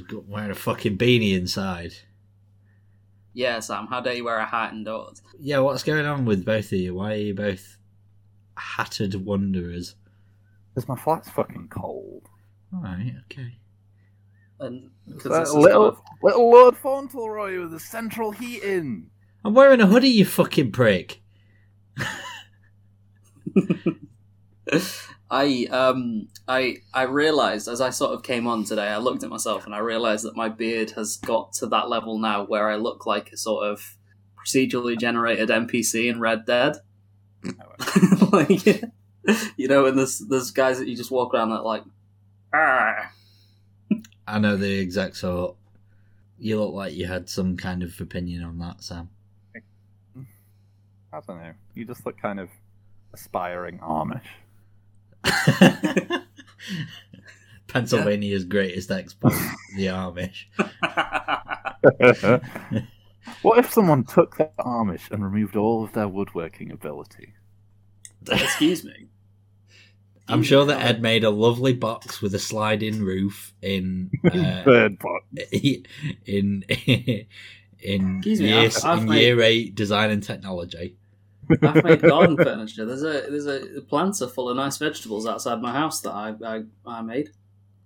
Just got wearing a fucking beanie inside. Yeah, Sam, how dare you wear a hat indoors? Yeah, what's going on with both of you? Why are you both hatted wanderers? Because my flat's fucking cold. Alright, okay. And because That this little, of- little Lord Fauntleroy with the central heating. I'm wearing a hoodie, you fucking prick. I um I I realized as I sort of came on today, I looked at myself and I realized that my beard has got to that level now where I look like a sort of procedurally generated NPC in Red Dead. like you know, and there's there's guys that you just walk around that like ah I know the exact sort. You look like you had some kind of opinion on that, Sam. I don't know. You just look kind of aspiring Amish. Pennsylvania's greatest export, the Amish. what if someone took that Amish and removed all of their woodworking ability? excuse me. I'm sure that Ed made a lovely box with a sliding roof in uh, Bird box. in in Excuse me, year, I've- I've in made- year eight design and technology. I've made garden furniture. There's a there's a planter full of nice vegetables outside my house that I I, I made.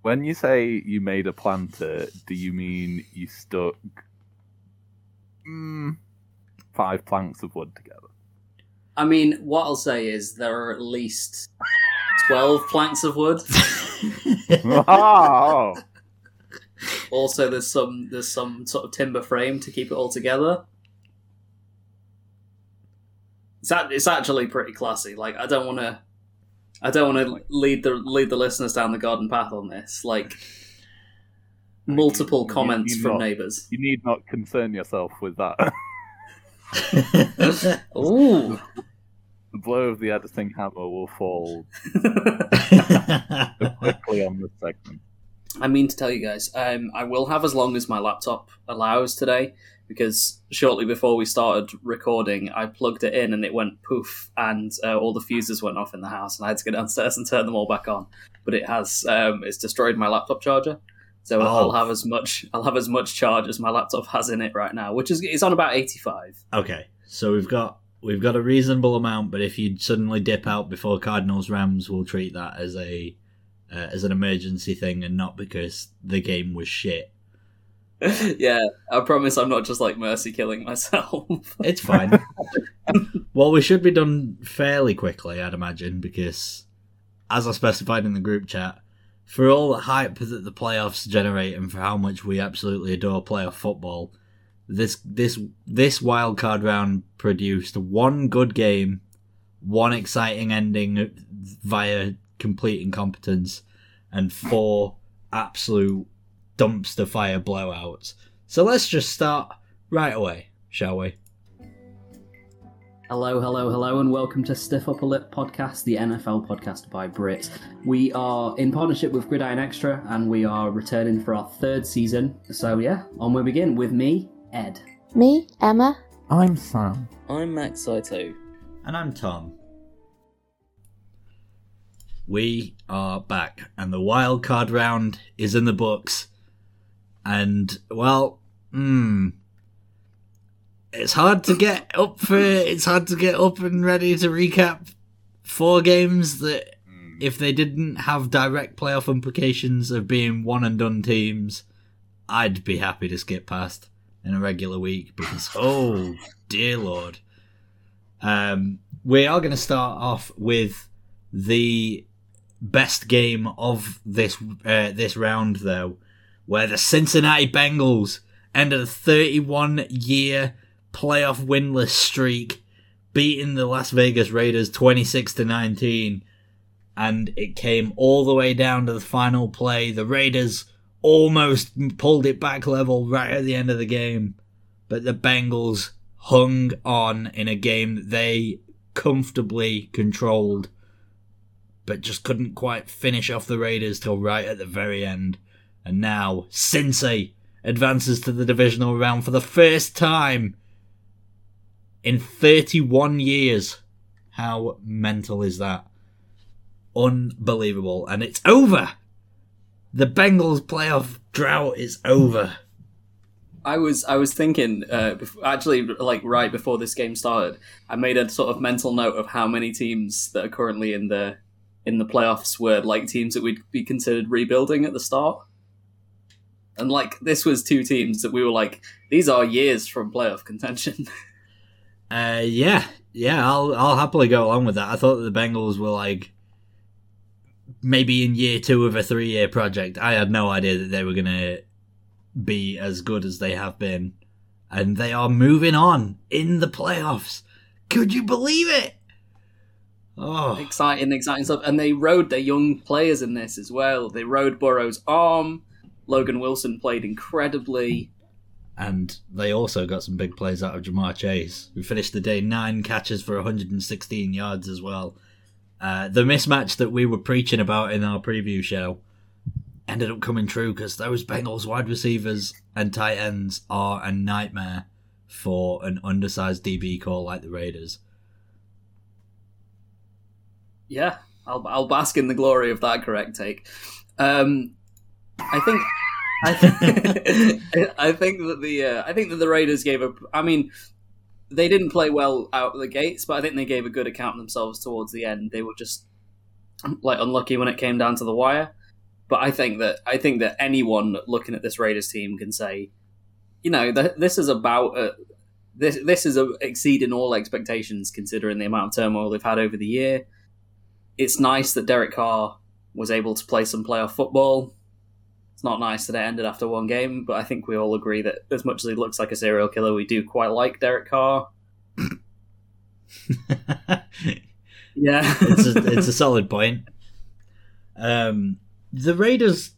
When you say you made a planter, do you mean you stuck mm, five planks of wood together? I mean, what I'll say is there are at least twelve planks of wood. oh, Also, there's some there's some sort of timber frame to keep it all together. It's a- it's actually pretty classy. Like I don't want to, I don't want to lead the lead the listeners down the garden path on this. Like multiple You- you- comments you from not- neighbours. you need not concern yourself with that. Ooh. the blow of the editing hammer will fall quickly on this segment. I mean to tell you guys, um, I will have as long as my laptop allows today because shortly before we started recording, I plugged it in and it went poof, and uh, all the fuses went off in the house, and I had to go downstairs and turn them all back on. But it has um, it's destroyed my laptop charger, so Oh. I'll have as much I'll have as much charge as my laptop has in it right now, which is it's on about eighty five. okay, so we've got we've got a reasonable amount, but if you suddenly dip out before Cardinals Rams, we'll treat that as a uh, as an emergency thing and not because the game was shit. yeah, I promise I'm not just like mercy killing myself. It's fine. well, we should be done fairly quickly, I'd imagine, because as I specified in the group chat, for all the hype that the playoffs generate and for how much we absolutely adore playoff football, this this this wild card round produced one good game, one exciting ending via complete incompetence, and four absolute dumpster fire blowouts. So let's just start right away, shall we? Hello, hello, hello, and welcome to Stiff Upper Lip Podcast, the NFL podcast by Brits. We are in partnership with Gridiron Extra, and we are returning for our third season. So yeah, on we begin with me, Ed. Me, Emma. I'm Sam. I'm Max Saito. And I'm Tom. We are back, and the wild card round is in the books. And, well, hmm. It's hard to get up for. It's hard to get up and ready to recap four games that, if they didn't have direct playoff implications of being one and done teams, I'd be happy to skip past in a regular week because, oh, dear lord. Um, we are going to start off with the best game of this uh, this round, though, where the Cincinnati Bengals ended a 31 year playoff winless streak, beating the Las Vegas Raiders 26 to 19, and it came all the way down to the final play. The Raiders almost pulled it back level right at the end of the game, but the Bengals hung on in a game that they comfortably controlled, but just couldn't quite finish off the Raiders till right at the very end. And now, Cincy advances to the divisional round for the first time in 31 years. How mental is that? Unbelievable. And it's over! The Bengals playoff drought is over. I was I was thinking uh, actually like right before this game started, I made a sort of mental note of how many teams that are currently in the in the playoffs were like teams that we'd be considered rebuilding at the start. And like this was two teams that we were like these are years from playoff contention. Uh, yeah, yeah, I'll I'll happily go along with that. I thought that the Bengals were like maybe in year two of a three year project. I had no idea that they were gonna be as good as they have been, and they are moving on in the playoffs. Could you believe it? Oh, exciting, exciting stuff. And they rode their young players in this as well. They rode Burrow's arm. Logan Wilson played incredibly. and they also got some big plays out of Ja'Marr Chase, who finished the day nine catches for 116 yards as well. Uh, the mismatch that we were preaching about in our preview show ended up coming true because those Bengals wide receivers and tight ends are a nightmare for an undersized DB call like the Raiders. Yeah, I'll I'll bask in the glory of that correct take. Um, I think. I, th- I think that the uh, I think that the Raiders gave a. I mean, they didn't play well out of the gates, but I think they gave a good account of themselves towards the end. They were just like unlucky when it came down to the wire. But I think that I think that anyone looking at this Raiders team can say, you know, th- this is about uh, this. This is a, exceeding all expectations considering the amount of turmoil they've had over the year. It's nice that Derek Carr was able to play some playoff football. It's not nice that it ended after one game, but I think we all agree that as much as he looks like a serial killer, we do quite like Derek Carr. Yeah, it's a, it's a solid point. Um, the Raiders,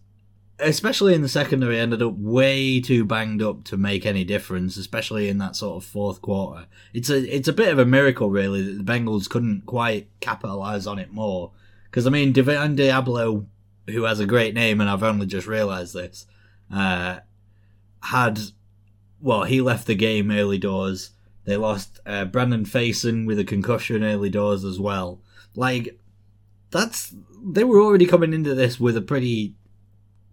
especially in the secondary, ended up way too banged up to make any difference, especially in that sort of fourth quarter. It's a it's a bit of a miracle, really, that the Bengals couldn't quite capitalize on it more. Because I mean, Divine Deablo, who has a great name, and I've only just realised this, uh, had well, he left the game early doors. They lost uh, Brandon Facyson with a concussion early doors as well. Like, that's they were already coming into this with a pretty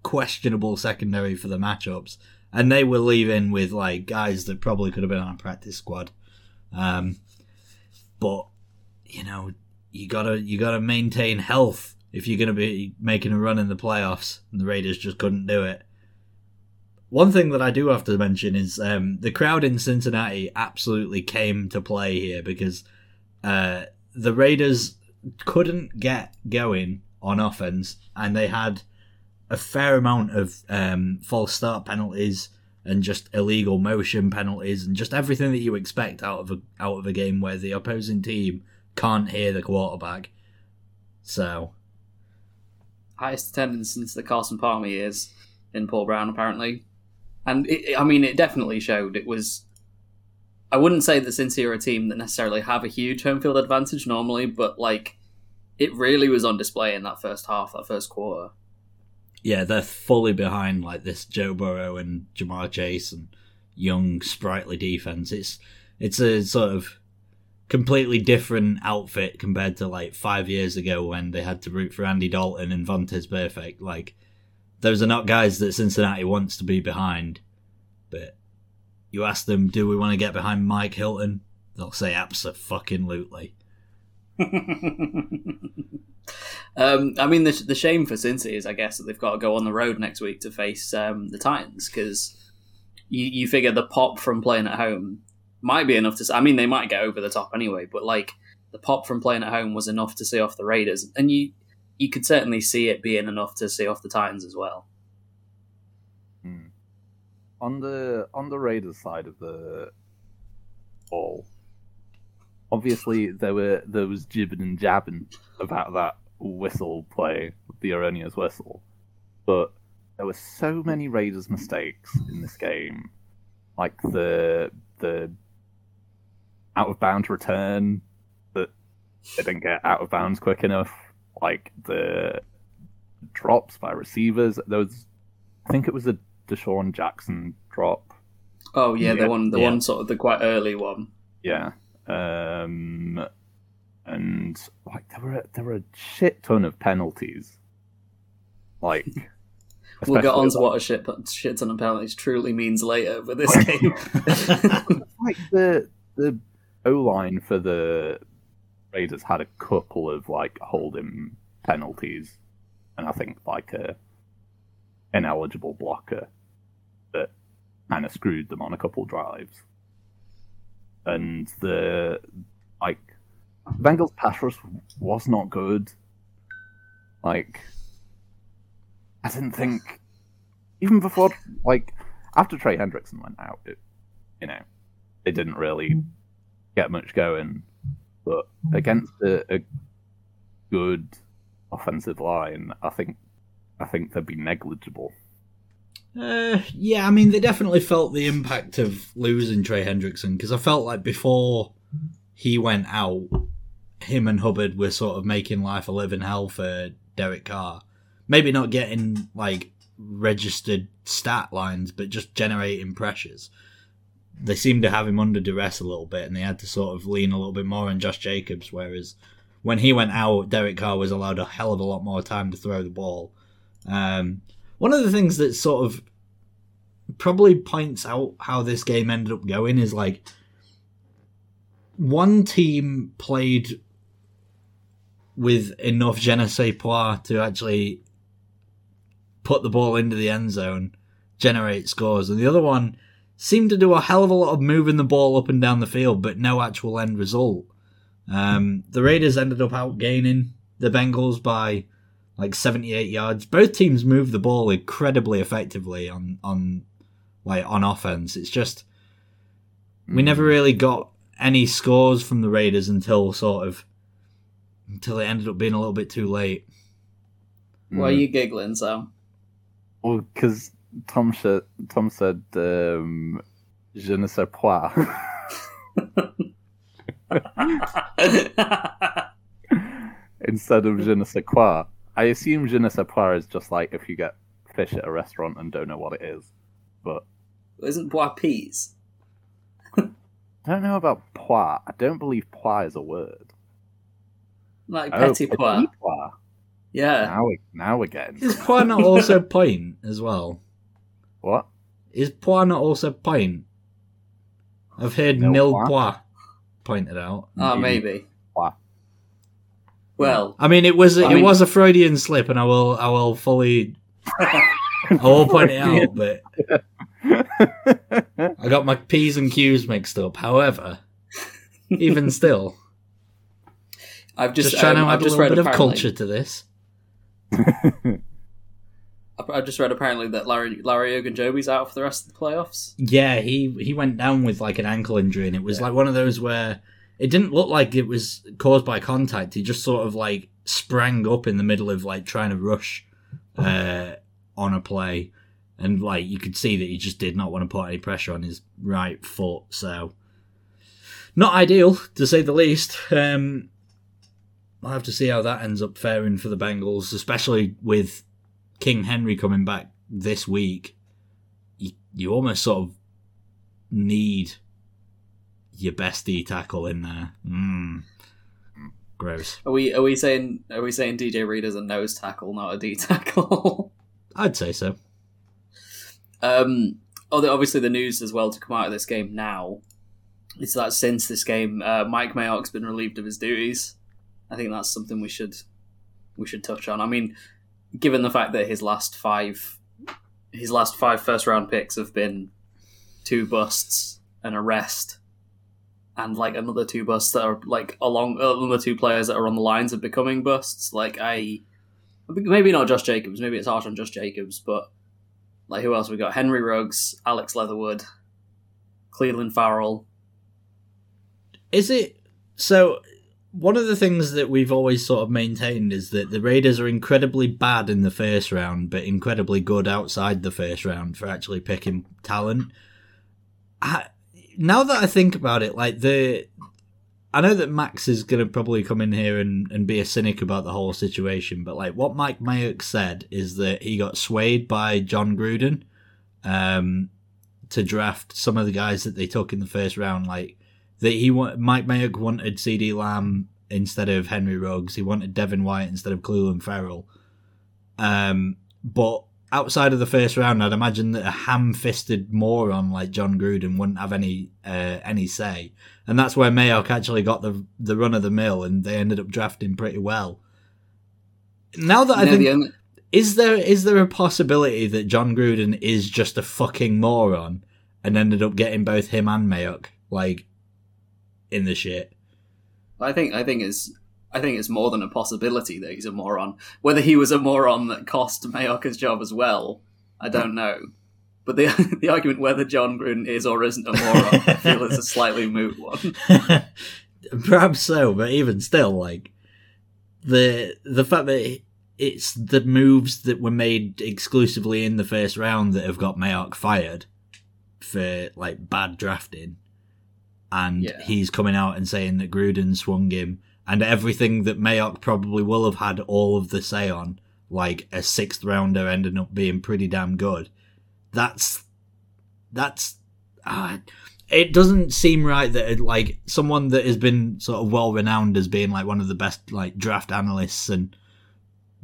questionable secondary for the matchups, and they were leaving with like guys that probably could have been on a practice squad. Um, but you know, you gotta you gotta maintain health if you're gonna be making a run in the playoffs, and the Raiders just couldn't do it. One thing that I do have to mention is um, the crowd in Cincinnati absolutely came to play here because uh, the Raiders couldn't get going on offense, and they had a fair amount of um, false start penalties and just illegal motion penalties and just everything that you expect out of a out of a game where the opposing team can't hear the quarterback. So highest attendance since the Carson Palmer years in Paul Brown, apparently. And it, I mean, it definitely showed. It was. I wouldn't say the Cincy are a team that necessarily have a huge home field advantage normally, but like, it really was on display in that first half, that first quarter. yeah, they're fully behind like this Joe Burrow and Ja'Marr Chase and young sprightly defense. It's it's a sort of completely different outfit compared to like five years ago when they had to root for Andy Dalton and Vontaze Burfict. Like those are not guys that Cincinnati wants to be behind. But you ask them, do we want to get behind Mike Hilton? They'll say absolutely. um, I mean, the, the shame for Cincy is, I guess, that they've got to go on the road next week to face um, the Titans because you, you figure the pop from playing at home might be enough to. I mean, they might get over the top anyway, but like the pop from playing at home was enough to see off the Raiders, and you you could certainly see it being enough to see off the Titans as well. Hmm. On the on the Raiders side of the ball, obviously there were there was jibbing and jabbing about that whistle play, the erroneous whistle, but there were so many Raiders mistakes in this game, like the the out of bounds return that they didn't get out of bounds quick enough, like the drops by receivers. There was, I think it was a DeSean Jackson drop. Oh yeah, Yeah. the one, the Yeah. one sort of the quite early one. Yeah. Um, and like there were there were a shit ton of penalties. Like We'll get on to what a shit, shit ton of penalties truly means later, but this game. like the the O line for the Raiders had a couple of like holding penalties, and I think like a ineligible blocker that kind of screwed them on a couple drives. And the like Bengals pass rush was not good. Like I didn't think even before like after Trey Hendrickson went out, it, you know, they didn't really mm. Get much going. But against a, a good offensive line, I think I think they'd be negligible. Uh, yeah, I mean, they definitely felt the impact of losing Trey Hendrickson because I felt like before he went out, him and Hubbard were sort of making life a living hell for Derek Carr. Maybe not getting like registered stat lines, but just generating pressures. They seemed to have him under duress a little bit, and they had to sort of lean a little bit more on Josh Jacobs. Whereas when he went out, Derek Carr was allowed a hell of a lot more time to throw the ball. Um, one of the things that sort of probably points out how this game ended up going is like one team played with enough je ne sais quoi to actually put the ball into the end zone, generate scores, and the other one seemed to do a hell of a lot of moving the ball up and down the field, but no actual end result. Um, the Raiders ended up outgaining the Bengals by like 78 yards. Both teams moved the ball incredibly effectively on on like on offense. It's just we Mm. never really got any scores from the Raiders until sort of until it ended up being a little bit too late. Why are you giggling, Sam? Well, because Tom said Tom said um, je ne sais quoi instead of je ne sais quoi. I assume je ne sais quoi is just like if you get fish at a restaurant and don't know what it is. But Isn't bois peas? I don't know about pois. I don't believe pois is a word. Like Oh, petit pois. petit pois. Yeah. Now we now we're getting Is Poir not also point as well? What? Is Poir not also point? I've heard No nil Poir? Poir pointed out. Oh, maybe. Pois. Well, I mean, it was I it mean- was a Freudian slip, and I will I will fully I will point it out, but I got my p's and q's mixed up. However, even still, I've just, just, trying um, to I've add a just little read bit of culture to this. I've just read apparently that Larry Larry Ogunjobi's out for the rest of the playoffs. Yeah, he he went down with like an ankle injury, and it was like one of those where it didn't look like it was caused by contact. He just sort of like sprang up in the middle of like trying to rush uh, on a play, and like you could see that he just did not want to put any pressure on his right foot. So not ideal to say the least. Um, I'll have to see how that ends up faring for the Bengals, especially with King Henry coming back this week. You, you almost sort of need your best D tackle in there. Mm. Gross. Are we are we saying are we saying DJ Reader is a nose tackle, not a D tackle? I'd say so. um, although obviously the news as well to come out of this game now is that since this game, uh, Mike Mayock's been relieved of his duties. I think that's something we should we should touch on. I mean, given the fact that his last five his last five first round picks have been two busts, an arrest, and like another two busts that are like along another two players that are on the lines of becoming busts. Like I, maybe not Josh Jacobs, maybe it's harsh on Josh Jacobs, but like who else we got? Henry Ruggs, Alex Leatherwood, Clelin Ferrell. Is it so? One of the things that we've always sort of maintained is that the Raiders are incredibly bad in the first round, but incredibly good outside the first round for actually picking talent. I, now that I think about it, like the, I know that Max is going to probably come in here and, and be a cynic about the whole situation, but like what Mike Mayock said is that he got swayed by Jon Gruden, um, to draft some of the guys that they took in the first round, like that he wa- Mike Mayock wanted CeeDee Lamb instead of Henry Ruggs. He wanted Devin White instead of Clelin Ferrell. Um, but outside of the first round, I'd imagine that a ham-fisted moron like Jon Gruden wouldn't have any uh, any say, and that's where Mayock actually got the the run of the mill, and they ended up drafting pretty well. Now that I think, the only- is there is there a possibility that Jon Gruden is just a fucking moron and ended up getting both him and Mayock like in the shit? I think I think it's I think it's more than a possibility that he's a moron. Whether he was a moron that cost Mayock's job as well, I don't know. But the the argument whether Jon Gruden is or isn't a moron, I feel is a slightly moot one. Perhaps so, but even still, like the the fact that it's the moves that were made exclusively in the first round that have got Mayock fired for like bad drafting, and Yeah. he's coming out and saying that Gruden swung him, and everything that Mayock probably will have had all of the say on, like a sixth rounder ending up being pretty damn good. That's that's. ah, it doesn't seem right that it, like someone that has been sort of well renowned as being like one of the best like draft analysts and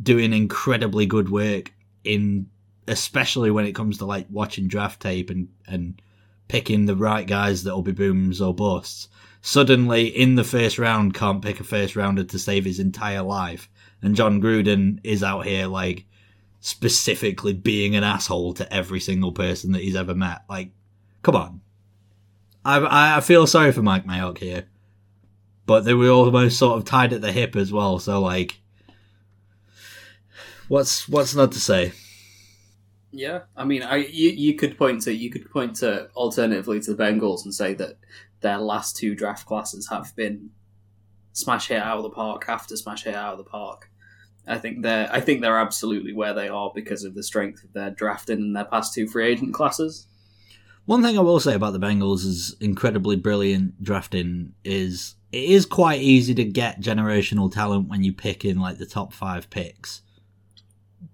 doing incredibly good work in especially when it comes to like watching draft tape and and picking the right guys that'll be booms or busts suddenly in the first round can't pick a first rounder to save his entire life and Jon Gruden is out here like specifically being an asshole to every single person that he's ever met like come on I I feel sorry for Mike Mayock here, but they were almost sort of tied at the hip as well. So like, what's what's not to say? Yeah, I mean, I you, you could point to you could point to alternatively to the Bengals and say that their last two draft classes have been smash hit out of the park after smash hit out of the park. I think they're I think they're absolutely where they are because of the strength of their drafting and their past two free agent classes. One thing I will say about the Bengals is incredibly brilliant drafting is it is quite easy to get generational talent when you pick in like the top five picks,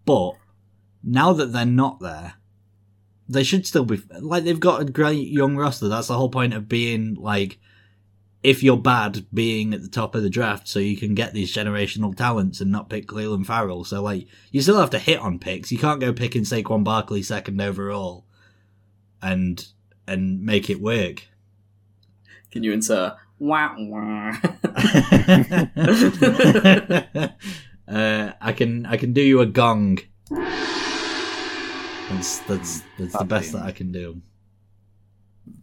but now that they're not there, they should still be like they've got a great young roster. That's the whole point of being like, if you're bad, being at the top of the draft, so you can get these generational talents and not pick Clelin Ferrell. So like, you still have to hit on picks. You can't go picking Saquon Barkley second overall, and and make it work. Can you insert wah wah? uh, I can I can do you a gong. That's that's that's the best that I can do.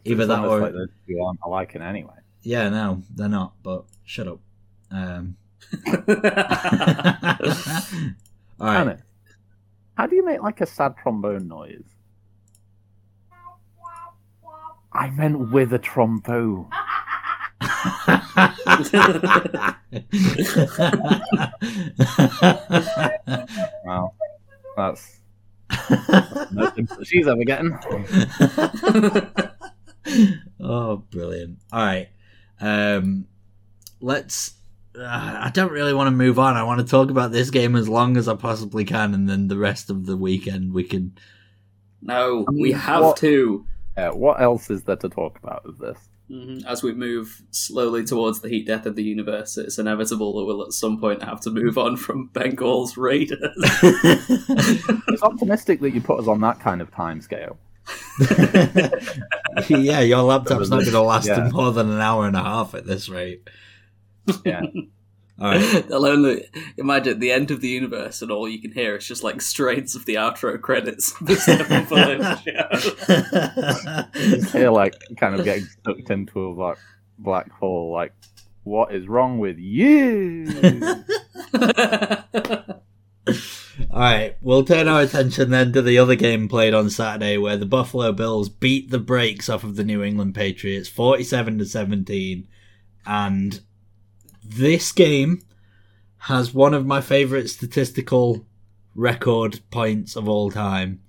Either that or like two aren't alike in anyway. yeah, no, they're not. But shut up. Um, all right. Anna, how do you make like a sad trombone noise? I meant with a trombone. Wow, that's no she's ever getting. oh, brilliant! All right, um, let's. Uh, I don't really want to move on. I want to talk about this game as long as I possibly can, and then the rest of the weekend we can. no, I mean, we have what- to. Yeah, what else is there to talk about with this? Mhm. As we move slowly towards the heat death of the universe, it's inevitable that we'll at some point have to move on from Bengals Raiders. It's optimistic that you put us on that kind of time scale. yeah, your laptop's not going to last Yeah. more than an hour and a half at this rate. Yeah. All right. They'll only imagine the end of the universe, and all you can hear is just like strains of the outro credits. of the Stephen Fuller's show. Here, like, kind of getting sucked into a black, black hole. Like, what is wrong with you? All right, we'll turn our attention then to the other game played on Saturday, where the Buffalo Bills beat the brakes off of the New England Patriots, forty-seven to seventeen, and this game has one of my favorite statistical record points of all time,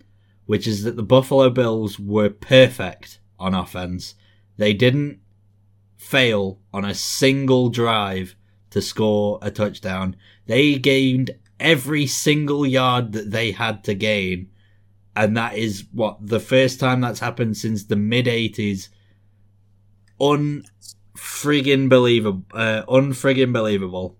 which is that the Buffalo Bills were perfect on offense. They didn't fail on a single drive to score a touchdown. They gained every single yard that they had to gain. And that is what the first time that's happened since the mid 80s. Unfriggin' believable. Uh, unfriggin' believable.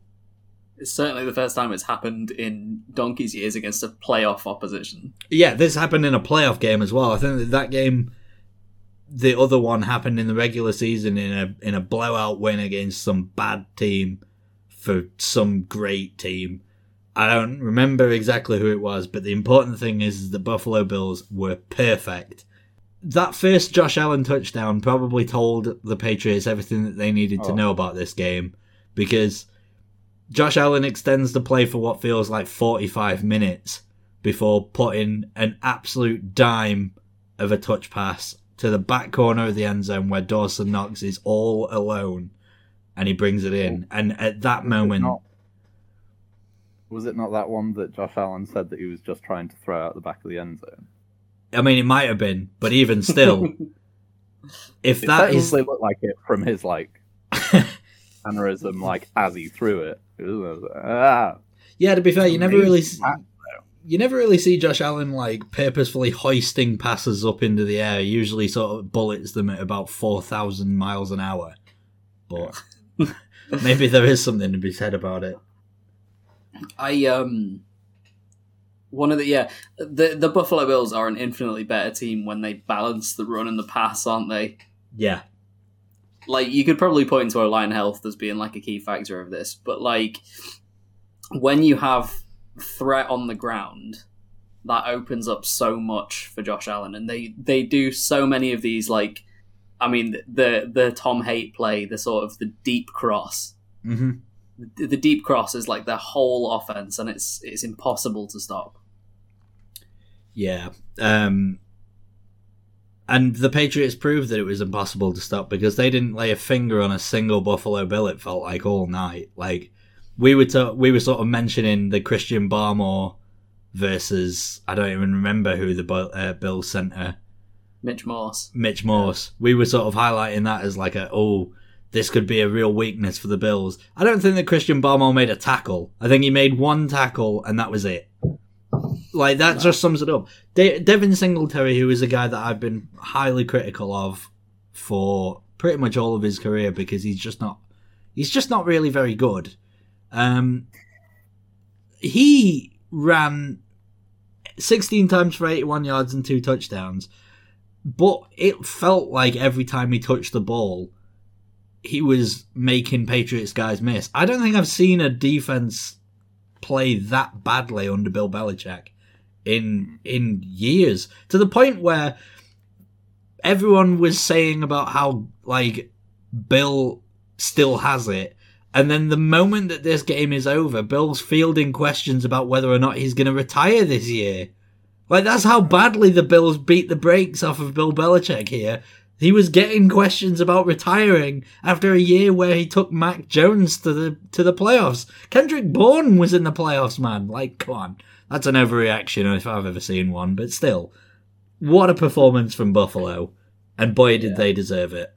It's certainly the first time it's happened in donkey's years against a playoff opposition. Yeah, this happened in a playoff game as well. I think that, that game, the other one happened in the regular season in a in a blowout win against some bad team for some great team. I don't remember exactly who it was, but the important thing is the Buffalo Bills were perfect. That first Josh Allen touchdown probably told the Patriots everything that they needed to Oh. know about this game because Josh Allen extends the play for what feels like 45 minutes before putting an absolute dime of a touch pass to the back corner of the end zone where Dawson Knox is all alone and he brings it in. Oh. And at that moment, was it not that one that Josh Allen said that he was just trying to throw out the back of the end zone? I mean, it might have been, but even still, if It that is. certainly looked like it from his like mannerism, like as he threw it. It was, ah. Yeah, to be fair, you never really. Pass. You never really see Josh Allen like purposefully hoisting passes up into the air. He usually sort of bullets them at about four thousand miles an hour. But maybe there is something to be said about it. I um one of the yeah the the Buffalo Bills are an infinitely better team when they balance the run and the pass, aren't they? Yeah, Like you could probably point to O-line health as being like a key factor of this, but like when you have threat on the ground, that opens up so much for Josh Allen, and they they do so many of these like. I mean the the Tom Hate play, the sort of the deep cross, hmm the, the deep cross is like their whole offense, and it's it's impossible to stop. Yeah. Um, and the Patriots proved that it was impossible to stop because they didn't lay a finger on a single Buffalo Bill. It felt like all night. Like we were to, we were sort of mentioning the Christian Barmore versus I don't even remember who the uh, Bills center Mitch Morse. Mitch Morse. We were sort of highlighting that as like a oh, this could be a real weakness for the Bills. I don't think that Christian Barmore made a tackle. I think he made one tackle and that was it. Like that just sums it up. De- Devin Singletary, who is a guy that I've been highly critical of for pretty much all of his career because he's just not he's just not really very good. Um, he ran 16 times for 81 yards and two touchdowns but it felt like every time he touched the ball, he was making Patriots guys miss. I don't think I've seen a defense play that badly under Bill Belichick in in years. To the point where everyone was saying about how like Bill still has it. And then the moment that this game is over, Bill's fielding questions about whether or not he's going to retire this year. Like that's how badly the Bills beat the brakes off of Bill Belichick here. He was getting questions about retiring after a year where he took Mac Jones to the to the playoffs. Kendrick Bourne was in the playoffs, man. Like, come on, that's an overreaction if I've ever seen one. But still, what a performance from Buffalo, and boy did Yeah. they deserve it.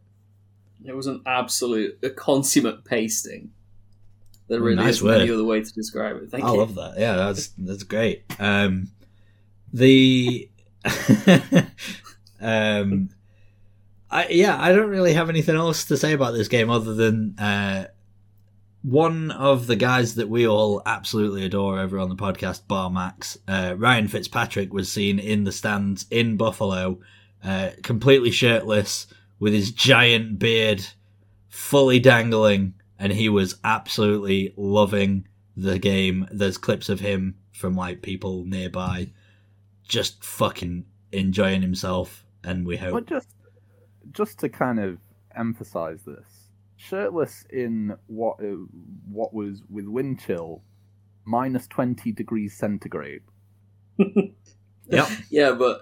It was an absolute, a consummate pasting. There really Nice isn't any other way to describe it. Thank I you. love that. Yeah, that's that's great. Um, the um, I yeah, I don't really have anything else to say about this game other than uh, one of the guys that we all absolutely adore over on the podcast, Bar Max, uh, Ryan Fitzpatrick, was seen in the stands in Buffalo, uh, completely shirtless with his giant beard fully dangling, and he was absolutely loving the game. There's clips of him from like people nearby, just fucking enjoying himself, and we hope. But just just to kind of emphasize this, shirtless in what uh, what was with wind chill minus twenty degrees centigrade. Yep. Yeah, but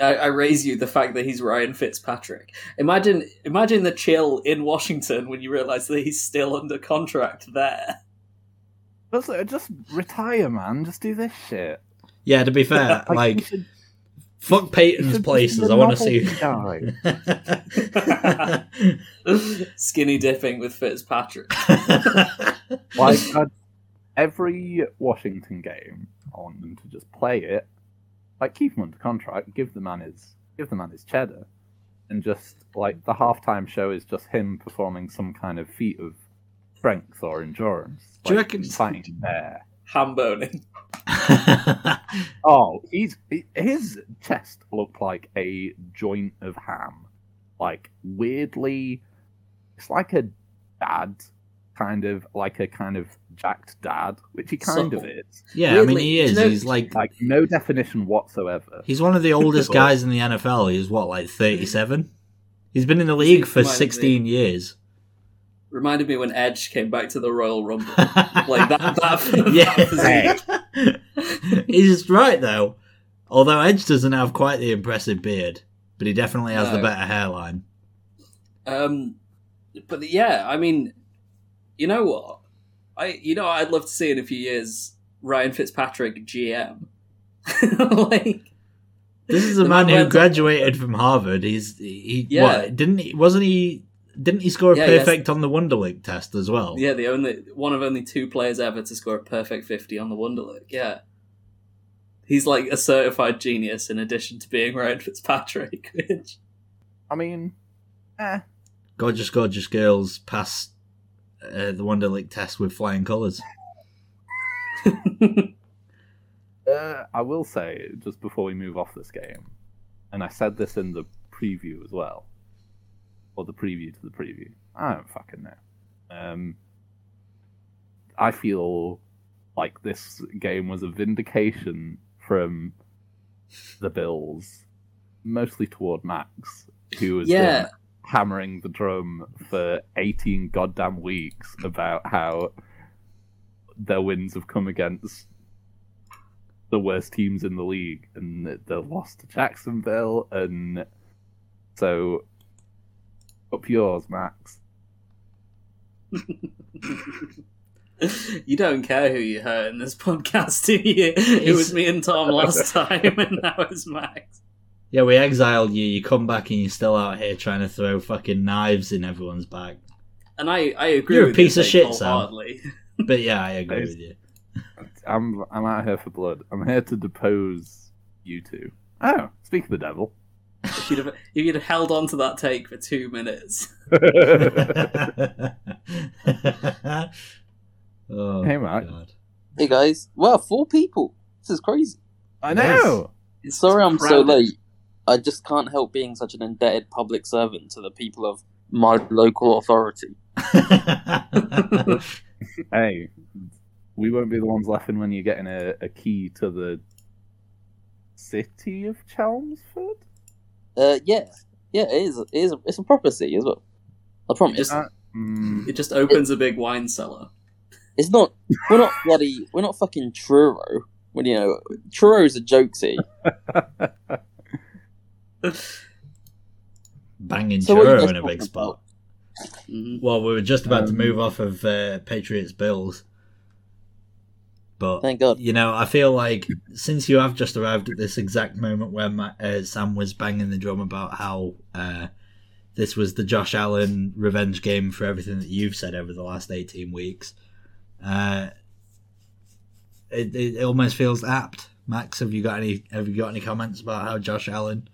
I, I raise you the fact that he's Ryan Fitzpatrick. Imagine, imagine the chill in Washington when you realise that he's still under contract there. Just, uh, just retire, man. Just do this shit. Yeah, to be fair, you like should- fuck Peyton's places. I want to see. Skinny dipping with Fitzpatrick. Like I'd, every Washington game, I want them to just play it. Like keep him under contract, give the man his give the man his cheddar, and just like the halftime show is just him performing some kind of feat of strength or endurance. Do you reckon- fighting a bear? Ham boning. Oh, he's his chest looked like a joint of ham, like weirdly. It's like a dad, kind of like a kind of jacked dad, which he kind of is. yeah, I mean he is. know- He's like Like no definition whatsoever. he's one of the oldest guys in the NFL. He's what like thirty seven. He's been in the league for Reminded me. sixteen years. Reminded me when Edge came back to the Royal Rumble. like that. that yeah, he's right though. Although Edge doesn't have quite the impressive beard, but he definitely has the better hairline. Um, but yeah, I mean, you know what? I you know what I'd love to see in a few years Ryan Fitzpatrick GM. like This is a man man who went- graduated from Harvard. He's he Yeah. what didn't he wasn't he didn't he score a Yeah, yes. perfect on the Wonderlic test as well? yeah, the only one of only two players ever to score a perfect fifty on the Wonderlic. Yeah. He's like a certified genius in addition to being Ryan Fitzpatrick. Which I mean, eh. Gorgeous, gorgeous girls pass uh, the Wonderlic test with flying colours. Uh, I will say just before we move off this game, and I said this in the preview as well, or the preview to the preview. I don't fucking know. Um, I feel like this game was a vindication from the Bills, mostly toward Max, who was yeah, hammering the drum for 18 goddamn weeks about how their wins have come against the worst teams in the league and they lost to Jacksonville and so up yours Max you don't care who you hurt in this podcast, do you? It was me and Tom last time, and now it's Max. Yeah, we exiled you. You come back and you're still out here trying to throw fucking knives in everyone's back. And I, I agree. You're a piece you, of shit, Dave, Sam. wholeheartedly. But yeah, I agree Nice. with you. I'm I'm out here for blood I'm here to depose you two oh speak of the devil If you'd, have, if you'd have held on to that take for two minutes, oh, Hey, Matt. God. Hey guys, wow, four people. This is crazy. I know it's Sorry, I'm so late. I just can't help being such an indebted public servant to the people of my local authority. hey we won't be the ones laughing when you're getting a, a key to the city of Chelmsford Uh, yeah, yeah, it is. It is. It's a proper city as well. I promise. Just- Uh, Mm, It just opens a big wine cellar. It's not. We're not bloody. We're not fucking Truro. When you know, Truro's a joke city. Banging So what are you churro guys in a big talking spot. Mhm. Well, we were just about to Um, move off of uh, Patriots Bills, but Thank God. you know, I feel like since you have just arrived at this exact moment where Ma- uh, Sam was banging the drum about how uh, this was the Josh Allen revenge game for everything that you've said over the last eighteen weeks, uh, it, it, it almost feels apt. Max, have you got any? Have you got any comments about how Josh Allen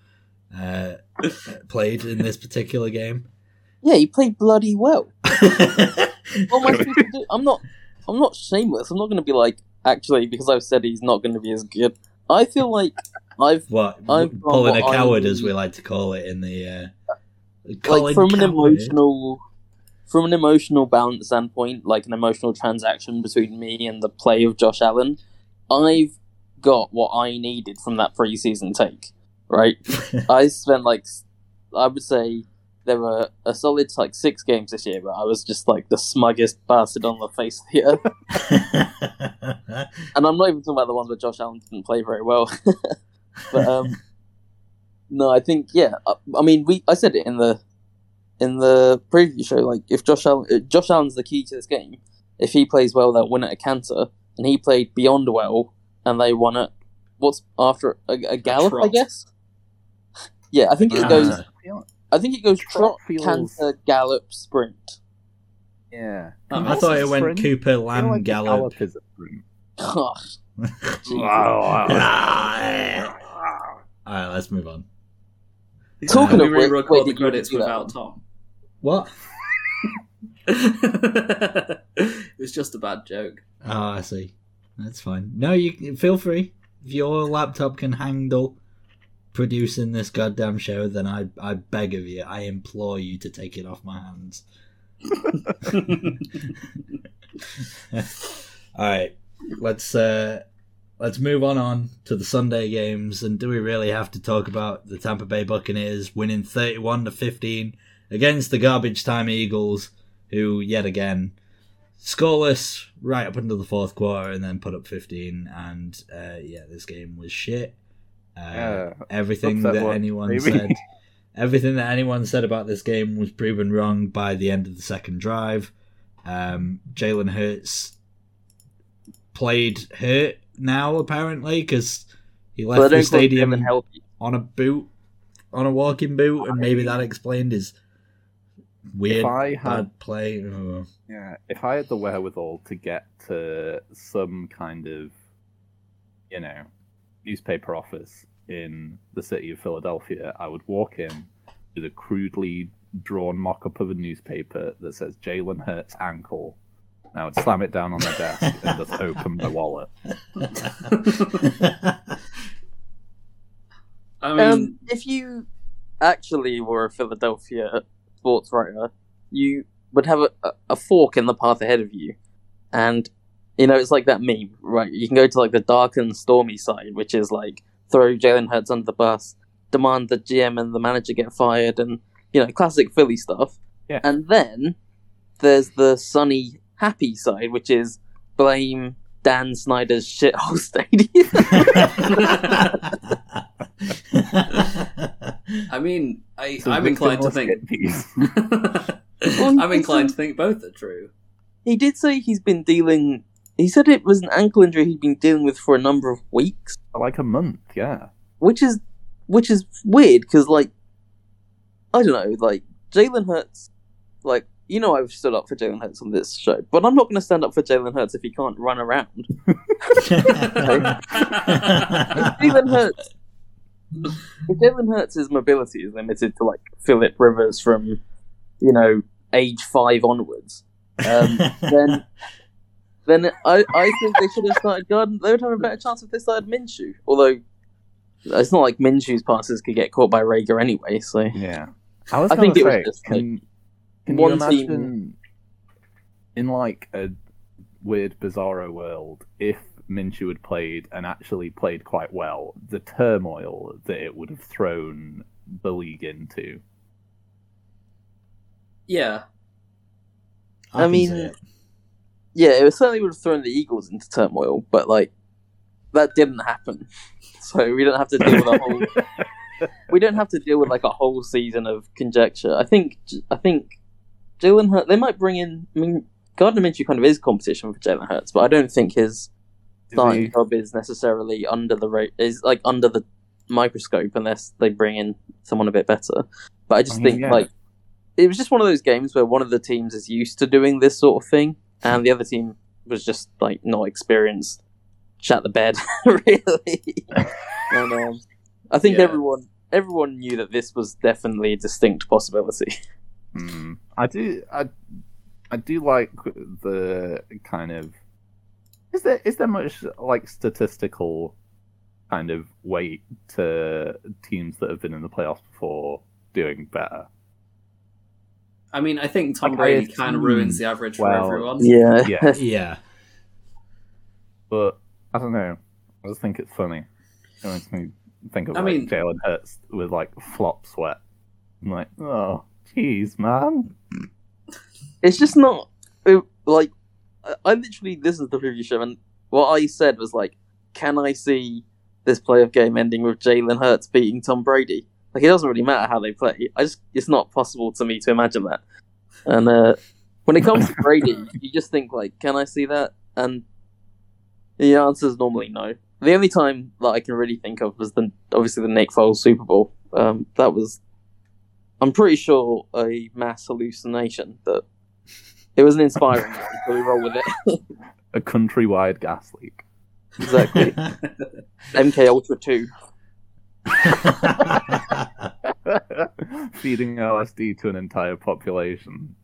uh, played in this particular game? Yeah, he played bloody well. What am I supposed to do? I'm not. I'm not shameless. I'm not going to be like. Actually, because I've said he's not going to be as good. I feel like I've What I've pulling a what I coward, as we like to call it in the uh, like from an emotional from an emotional balance standpoint, like an emotional transaction between me and the play of Josh Allen, I've got what I needed from that preseason take. Right, I spent like I would say there were a solid like six games this year, but I was just like the smuggest bastard on the face of the earth. And I'm not even talking about the ones where Josh Allen didn't play very well. but um, no, I think yeah. I, I mean, we I said it in the in the preview show. Like, if Josh Allen, uh, Josh Allen's the key to this game. If he plays well, they'll win at a canter, and he played beyond well, and they won it. What's after a, a gallop? I guess. Yeah, I think it Ah. goes. I think it goes Trot trot, feels- canter, gallop, sprint. yeah. Um, I thought it went Cooper I feel Lamb like the Gallop. is a sprint. Gosh, Alright, let's move on. Talking we of which, re-record wait, the credits do that without? Tom. What? it was just a bad joke. Oh, I see. That's fine. No, you feel free. If your laptop can handle producing this goddamn show, then I I beg of you, I implore you to take it off my hands. All right, let's uh, let's move on on to the Sunday games. And do we really have to talk about the Tampa Bay Buccaneers winning thirty-one to fifteen against the garbage time Eagles, who yet again scoreless right up until the fourth quarter, and then put up fifteen. And uh, yeah, this game was shit. Uh, Yeah, everything that one, anyone maybe. said everything that anyone said about this game was proven wrong by the end of the second drive. Um, Jalen Hurts played hurt now apparently because he left the stadium on a boot, on a walking boot, and maybe that explained his weird had bad play. Oh. Yeah, if I had the wherewithal to get to some kind of, you know, newspaper office in the city of Philadelphia, I would walk in with a crudely drawn mock up of a newspaper that says Jalen Hurts ankle. And I would slam it down on the desk and just open my wallet. I mean, Um, if you actually were a Philadelphia sports writer, you would have a, a, a fork in the path ahead of you, and you know it's like that meme, right? You can go to like the dark and stormy side, which is like throw Jalen Hurts under the bus, demand the GM and the manager get fired, and you know classic Philly stuff. Yeah. And then there's the sunny, happy side, which is blame Dan Snyder's shithole stadium. I mean, I, So I'm inclined to think. victimless Well, I'm inclined to think both are true. He did say he's been dealing. He said it was an ankle injury he'd been dealing with for a number of weeks, like a month, yeah. which is which is weird because like I don't know, like Jalen Hurts, like you know I've stood up for Jalen Hurts on this show, but I'm not going to stand up for Jalen Hurts if he can't run around. If Jalen Hurts, if Jalen Hurts' mobility is limited to like Philip Rivers from you know age five onwards, um, then then I, I think they should have started Gardner. They would have a better chance if they started Minshew. Although it's not like Minshew's passes could get caught by Reagor anyway. So Yeah. I was I gonna think it was just, can, can one you team- imagine in like a weird bizarro world if Minshew had played and actually played quite well, the turmoil that it would have thrown the league into. yeah, I mean, yeah, it certainly would have thrown the Eagles into turmoil, but like that didn't happen. So we don't have to deal with a whole. we don't have to deal with like a whole season of conjecture. I think I think Jalen Hurts. They might bring in. I mean, Gardner Minshew kind of is competition for Jalen Hurts, but I don't think his Is starting job is necessarily under the rate is like under the microscope unless they bring in someone a bit better. But I just I mean, think yeah. like it was just one of those games where one of the teams is used to doing this sort of thing, and the other team was just like not experienced. Shat the bed, really. and um, I think Yeah. everyone everyone knew that this was definitely a distinct possibility. Hmm. I do. I I do like the kind of. Is there is there much like statistical kind of weight to teams that have been in the playoffs before doing better? I mean, I think Tom Like, Brady kind of ruins the average for everyone. Yeah, Yeah, yeah. but I don't know. I just think it's funny. It makes me think of I like mean- Jalen Hurts with like flop sweat. I'm like, oh, jeez, man. it's just not it, like I- I literally this is the preview show, and what I said was like, can I see this playoff game ending with Jalen Hurts beating Tom Brady? Like it doesn't really matter how they play. I just it's not possible to me to imagine that. And uh, when it comes to Brady, you just think like, can I see that? And the answer is normally no. The only time that I can really think of was the obviously the Nick Foles Super Bowl. Um, that was, I'm pretty sure, a mass hallucination. That it was an inspiring one, so we roll with it. A countrywide gas leak. exactly. MK Ultra Two. Feeding LSD to an entire population.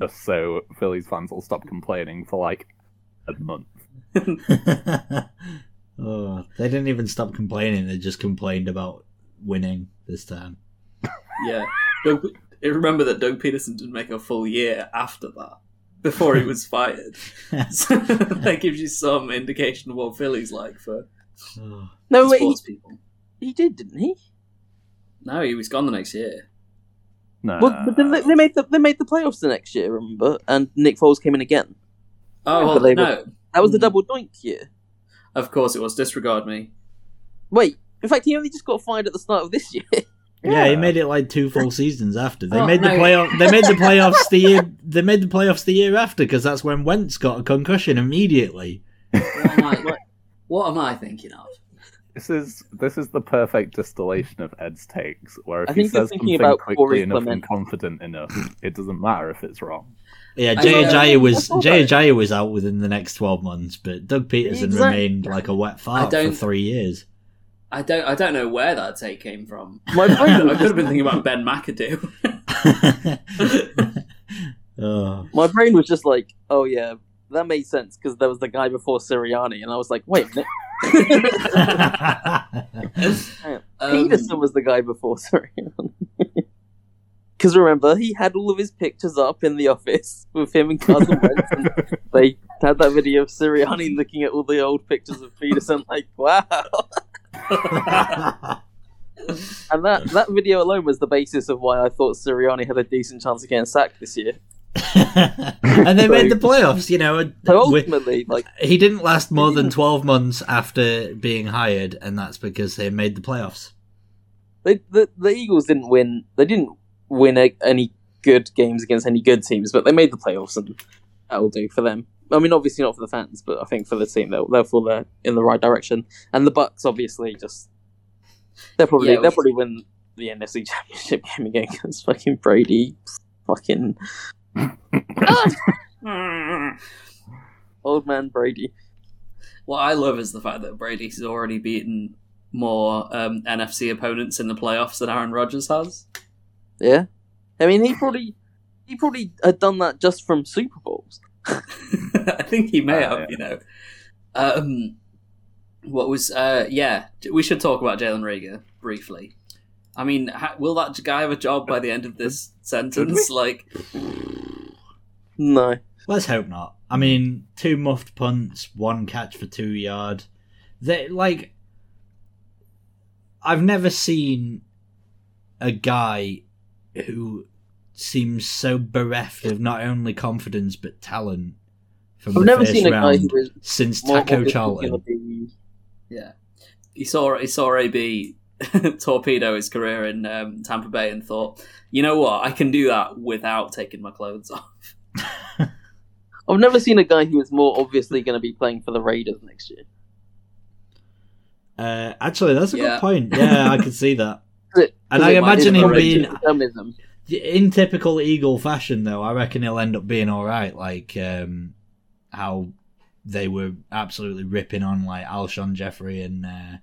just so Phillies fans will stop complaining for like a month. oh, they didn't even stop complaining. They just complained about winning this time. Yeah. Doug, eh, remember that Doug Pederson didn't make a full year after that, before he was fired. so that gives you some indication of what Philly's like for Oh. No, wait, he, sports people. He did, didn't he? No, he was gone the next year. No, Well, but then they, they made the they made the playoffs the next year, remember? And Nick Foles came in again. Oh, well, But they no. That was the Hmm. double doink year. Of course it was. Disregard me. Wait, in fact, he only just got fired at the start of this year. Yeah, he made it like two full seasons after. They Oh, made the no. playoff. They made the playoffs the year. They made the playoffs the year after because that's when Wentz got a concussion immediately. What am I, what am I thinking of? This is this is the perfect distillation of Ed's takes, where if I he think you're says thinking something about quickly Corey enough Clement. and confident enough, it doesn't matter if it's wrong. Yeah, I Jay. Ajayi was That's all Jay. Ajayi was out within the next twelve months, but Doug Pederson Exactly. remained like a wet I fart for three years. I don't. I don't know where that take came from. My I brain was could have been thinking about Ben McAdoo. oh. my brain was just like, oh yeah, that made sense because there was the guy before Sirianni, and I was like, wait, a minute. Um, Pederson was the guy before Sirianni. Because remember, he had all of his pictures up in the office with him and Carson Wentz, and they had that video of Sirianni looking at all the old pictures of Pederson, like, wow. And that, that video alone was the basis of why I thought Sirianni had a decent chance of getting sacked this year. and they made the playoffs. You know, ultimately, like, he didn't last more than twelve months after being hired, and that's because they made the playoffs. they, the the Eagles didn't win. They didn't win a, any good games against any good teams, but they made the playoffs, and that'll do for them. I mean, obviously not for the fans, but I think for the team, they'll therefore they're uh, in the right direction. And the Bucks, obviously, just they'll probably Yeah, they'll probably win the NFC Championship game again because fucking Brady, fucking old man Brady. What I love is the fact that Brady's already beaten more um, NFC opponents in the playoffs than Aaron Rodgers has. Yeah, I mean, he probably he probably had done that just from Super Bowls. I think he may Ah, have, yeah. you know. Um, what was? Uh, yeah, we should talk about Jalen Reagor briefly. I mean, ha- will that guy have a job by the end of this sentence? Like, No, Let's hope not. I mean, two muffed punts, one catch for two yard. They like. I've never seen a guy who seems so bereft of not only confidence but talent from I've the never first seen a guy round who was since Taco obviously Charlton. yeah, he saw he saw AB torpedo his career in um, Tampa Bay and thought, you know what, I can do that without taking my clothes off. I've never seen a guy who is more obviously going to be playing for the Raiders next year. Uh, actually, that's a Yeah. good point. Yeah, I could see that. And I imagine him being Raiders. In typical Eagle fashion, though. I reckon he'll end up being all right. Like um, how they were absolutely ripping on like Alshon Jeffery and uh,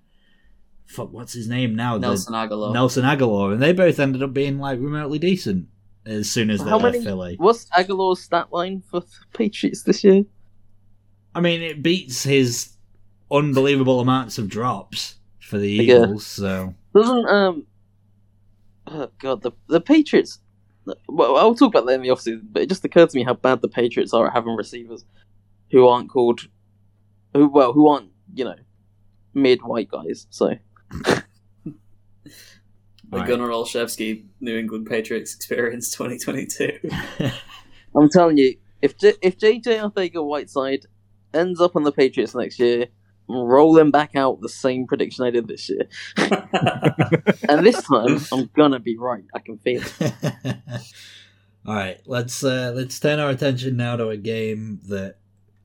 fuck, what's his name now? The- Nelson Agholor. Nelson Agholor, and they both ended up being like remotely decent as soon as they How left many- Philly. What's Agholor's stat line for Patriots this year? I mean, it beats his unbelievable amounts of drops for the Yeah. Eagles. So Doesn't um, oh god, the the Patriots. Well, I'll talk about that in the offseason, but it just occurred to me how bad the Patriots are at having receivers who aren't called, who well, who aren't you know, mid white guys. So The Right. Gunnar Olszewski New England Patriots Experience 2022. I'm telling you, if J- if JJ Arcega-Whiteside ends up on the Patriots next year, I'm rolling back out the same prediction I did this year, and this time I'm gonna be right. I can feel it. All right, let's uh, let's turn our attention now to a game that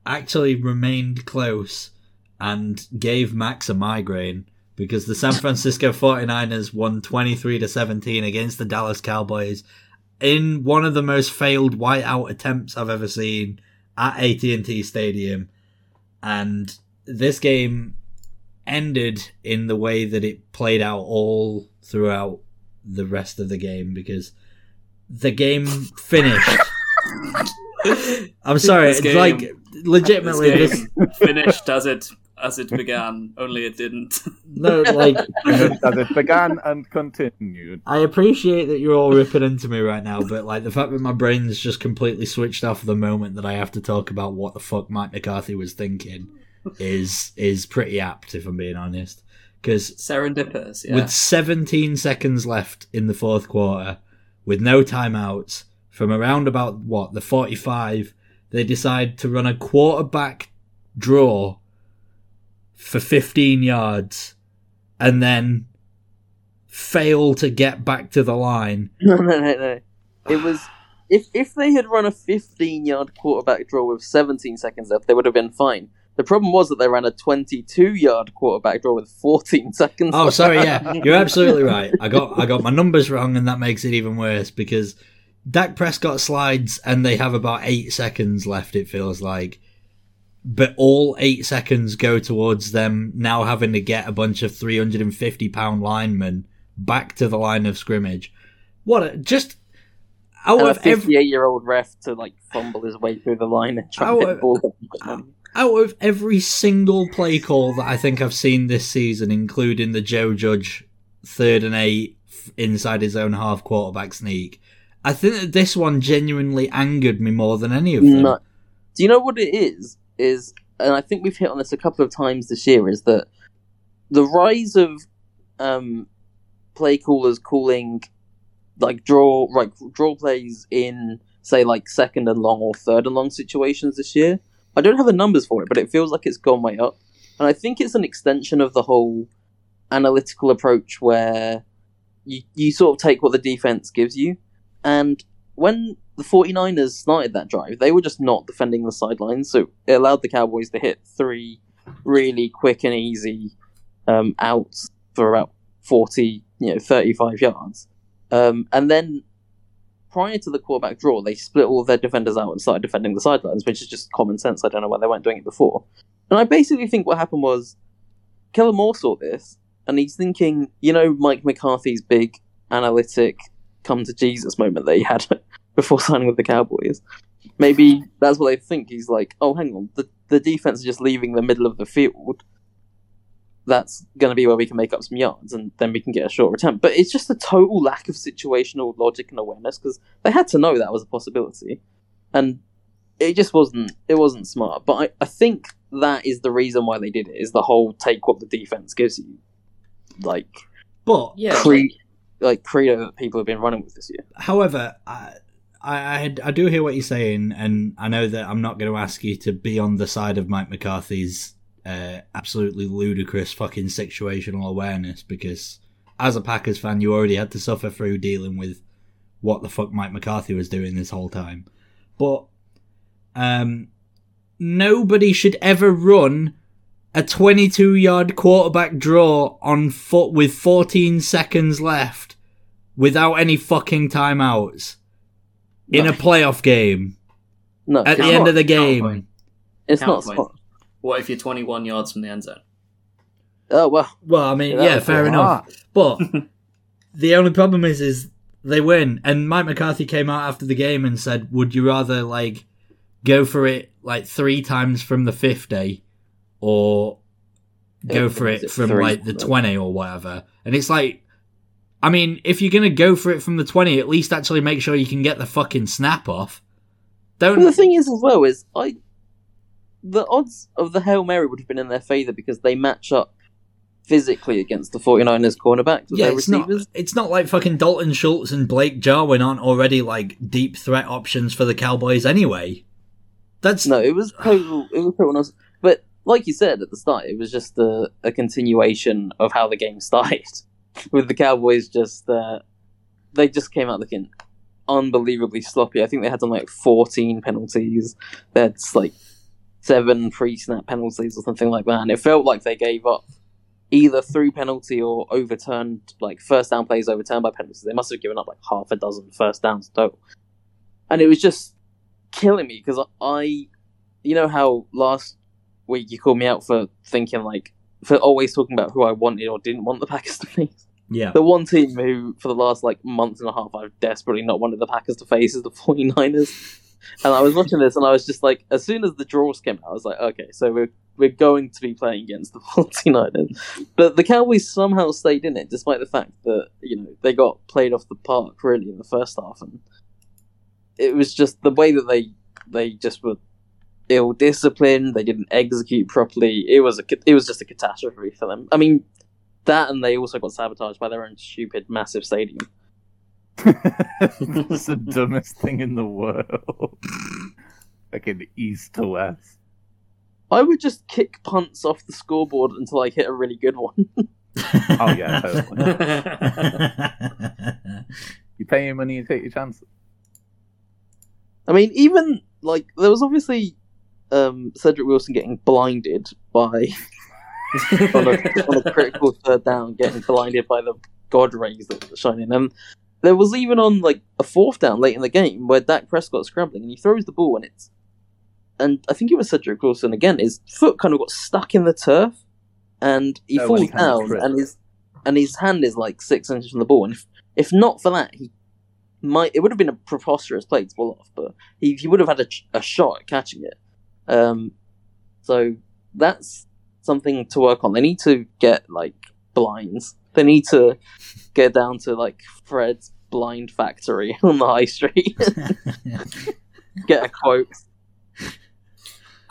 actually remained close and gave Max a migraine because the San Francisco 49ers won 23 to 17 against the Dallas Cowboys in one of the most failed whiteout attempts I've ever seen at AT&T Stadium and this game ended in the way that it played out all throughout the rest of the game because the game finished I'm sorry. It's game- like legitimately this this. finished as it as it began, only it didn't. No, like as it began and continued. I appreciate that you're all ripping into me right now, but like the fact that my brain's just completely switched off the moment that I have to talk about what the fuck Mike McCarthy was thinking is is pretty apt, if I'm being honest. Because Serendipitous, yeah. with 17 seconds left in the fourth quarter, with no timeouts, from around about what the 45, they decide to run a quarterback draw for 15 yards, and then fail to get back to the line. No, no, no, no. It was if if they had run a 15 yard quarterback draw with 17 seconds left, they would have been fine. The problem was that they ran a 22 yard quarterback draw with 14 seconds. Oh, left. sorry, yeah, you're absolutely right. I got I got my numbers wrong, and that makes it even worse because Dak Prescott slides, and they have about eight seconds left. It feels like, but all eight seconds go towards them now having to get a bunch of 350 pound linemen back to the line of scrimmage. What a, just out And a of every 58 year old ref to like fumble his way through the line and try to the ball. out of every single play call that I think I've seen this season, including the Joe Judge third and eight inside his own half quarterback sneak, I think that this one genuinely angered me more than any of them. No. Do you know what it is? Is and I think we've hit on this a couple of times this year. Is that the rise of um, play callers calling like draw like draw plays in say like second and long or third and long situations this year? I don't have the numbers for it, but it feels like it's gone way up, and I think it's an extension of the whole analytical approach where you you sort of take what the defense gives you, and when the 49ers started that drive, they were just not defending the sidelines, so it allowed the Cowboys to hit three really quick and easy um, outs for about 40, you know, 35 yards. Um, and then prior to the quarterback draw, they split all their defenders out and started defending the sidelines, which is just common sense. I don't know why they weren't doing it before. And I basically think what happened was Kellen Moore saw this, and he's thinking, you know, Mike McCarthy's big analytic come to Jesus moment that he had before signing with the Cowboys. Maybe that's what they think. He's like, oh, hang on, the, the defense is just leaving the middle of the field. That's going to be where we can make up some yards, and then we can get a short return. But it's just a total lack of situational logic and awareness because they had to know that was a possibility, and it just wasn't. It wasn't smart. But I, I think that is the reason why they did it. Is the whole take what the defense gives you, like But yeah, cre- like credo that people have been running with this year. However, I, I I do hear what you're saying, and I know that I'm not going to ask you to be on the side of Mike McCarthy's uh, absolutely ludicrous fucking situational awareness because as a Packers fan, you already had to suffer through dealing with what the fuck Mike McCarthy was doing this whole time. But um, nobody should ever run a 22 yard quarterback draw on foot with 14 seconds left without any fucking timeouts in No. a playoff game No, at it's the end of the game. It's not Counterpoint. smart. What if you're 21 yards from the end zone? Oh well, Well, I mean, Yeah, yeah, fair enough. Ah. But the only problem is, is they win, and Mike McCarthy came out after the game and said, "Would you rather like go for it like three times from the fifty, or go for it it from three? like the twenty or whatever?" And it's like, I mean, if you're gonna go for it from the twenty, at least actually make sure you can get the fucking snap off. Don't. The thing is, as well, is I the odds of the hail mary would have been in their favor because they match up physically against the 49ers cornerbacks yeah, their it's not. It's not like fucking Dalton Schultz and Blake Jarwin aren't already like deep threat options for the Cowboys anyway. That's No, it was total. It was total nonsense. But like you said at the start, it was just a, a continuation of how the game started, with the Cowboys just uh, they just came out looking unbelievably sloppy. I think they had something like 14 penalties. Had like seven pre-snap penalties or something like that, and it felt like they gave up either through penalty or overturned like first down plays overturned by penalties. They must have given up like half a dozen first downs total, and it was just killing me because I, you know how last week you called me out for thinking like for always talking about who I wanted or didn't want the Packers to face. Yeah. The one team who, for the last like month and a half, I've desperately not wanted the Packers to face is the 49ers. And I was watching this, and I was just like, as soon as the draws came out, I was like, okay, so we're we're going to be playing against the 49ers. But the Cowboys somehow stayed in it, despite the fact that you know they got played off the park really in the first half, and it was just the way that they they just were ill disciplined. They didn't execute properly. It was a it was just a catastrophe for them. I mean, that and they also got sabotaged by their own stupid massive stadium. it's the dumbest thing in the world. like in east to west. I would just kick punts off the scoreboard until I hit a really good one. Oh yeah, totally. You pay your money, you take your chances. I mean, even like there was obviously um, Cedric Wilson getting blinded by on, a, on a critical third down, getting blinded by the god rays that were shining. And there was even on like a fourth down late in the game where Dak Prescott's scrambling and he throws the ball and it's and I think it was Cedric Wilson again. His foot kind of got stuck in the turf and he Oh, falls he down and his and his hand is like six inches from the ball. And if if not for that, he might it would have been a preposterous play to pull off, but he he would have had a, a shot at catching it. Um, so that's something to work on. They need to get like blinds. They need to get down to like Fred's blind factory on the high street. get a quote.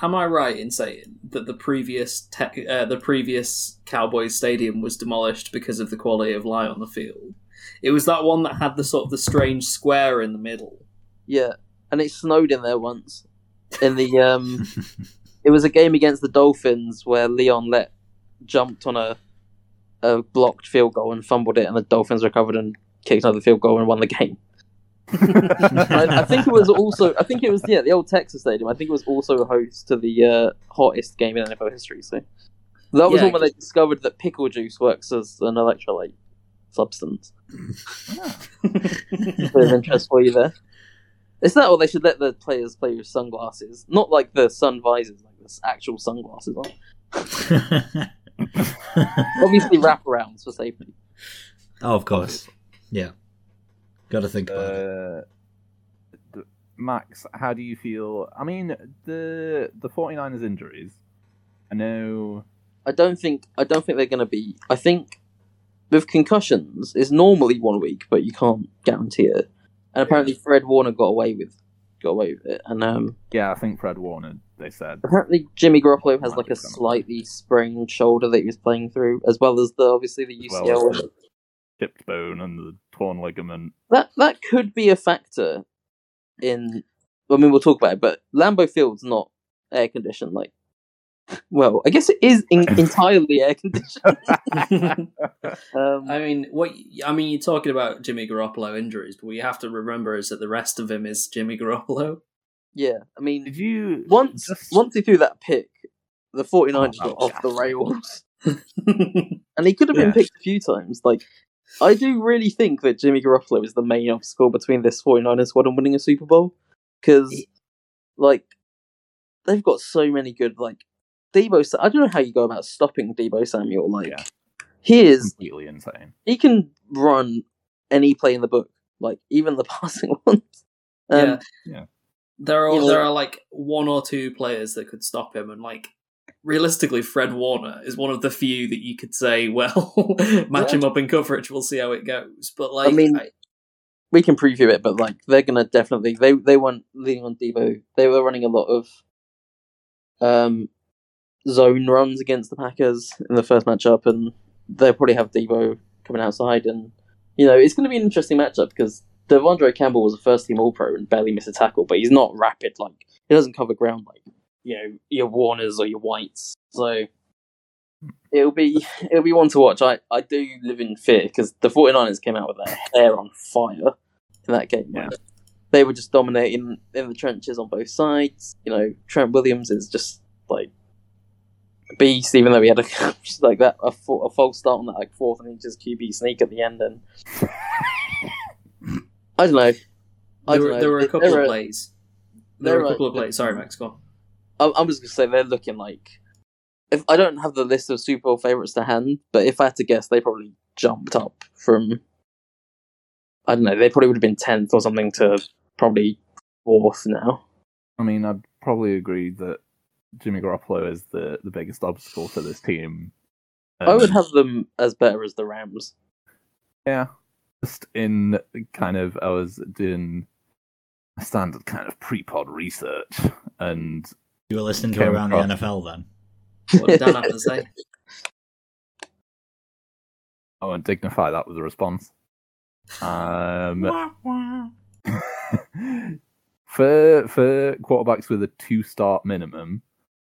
Am I right in saying that the previous te- uh, the previous Cowboys stadium was demolished because of the quality of light on the field? It was that one that had the sort of the strange square in the middle. Yeah, and it snowed in there once. In the um, it was a game against the Dolphins where Leon Lett jumped on a a blocked field goal and fumbled it, and the Dolphins recovered and kicked another field goal and won the game. I, I think it was also. I think it was yeah the old Texas Stadium. I think it was also a host to the uh, hottest game in NFL history. So that was Yeah, one where they discovered that pickle juice works as an electrolyte substance. Bit of interest for you there. It's that, or they should let the players play with sunglasses, not like the sun visors, like the actual sunglasses on. Obviously, wraparounds for safety. oh, of course. Yeah. Got to think about it. Uh, d- Max, how do you feel? I mean, the the 49ers injuries. I know. I don't think I don't think they're going to be. I think with concussions, it's normally one week, but you can't guarantee it. And apparently, Fred Warner got away with got away with it, and um, Yeah, I think Fred Warner. They said. apparently Jimmy Garoppolo has like a slightly sprained shoulder that he was playing through, as well as the obviously the Well, UCL. the chipped bone and the torn ligament. that that could be a factor in. I mean, we'll talk about it, but Lambeau Field's not air conditioned. Like, well, I guess it is in, entirely air conditioned. Um, I mean, what I mean, you're talking about Jimmy Garoppolo injuries, but what you have to remember is that the rest of him is Jimmy Garoppolo. yeah, I mean, Did you once just- once he threw that pick, the 49ers Oh, got off the rails, and he could have been Yeah. picked a few times. Like, I do really think that Jimmy Garoppolo is the main obstacle between this 49ers squad and winning a Super Bowl because, like, they've got so many good like Deebo. I don't know how you go about stopping Deebo Samuel. Like, Yeah. he is completely insane? he can run any play in the book, like even the passing ones. Um, yeah. Yeah. There are You there are like one or two players that could stop him, and like realistically, Fred Warner is one of the few that you could say, well, match him up in coverage. We'll see how it goes. But like, I mean, I- we can preview it, but like they're gonna definitely they they weren't leaning on Deebo. They were running a lot of um zone runs against the Packers in the first matchup, and they'll probably have Deebo coming outside, and you know it's going to be an interesting matchup because De'Vondre Campbell was a first team All Pro and barely missed a tackle, but he's not rapid like he doesn't cover ground like you know your Warners or your Whites, so. It'll be it'll be one to watch. I, I do live in fear because the 49ers came out with their hair on fire in that game. Yeah. They were just dominating in the trenches on both sides. You know, Trent Williams is just like beast, even though he had a like that a, a false start on that like fourth and inches QB sneak at the end. And I don't know. I there don't were, know. there were a couple they're of plays. There were a couple of plays. Sorry, Max. Go on. I'm, I'm just gonna say they're looking like. If I don't have the list of Super Bowl favorites to hand, but if I had to guess, they probably jumped up from. I don't know. They probably would have been tenth or something to probably fourth now. I mean, I'd probably agree that Jimmy Garoppolo is the, the biggest obstacle for this team. I would have them as better as the Rams. Yeah. Just in kind of, I was doing a standard kind of pre pod research, and You were listening to Came around across- the NFL then. What did Dan have to say? I won't dignify that with a response. Um, for for quarterbacks with a two start minimum,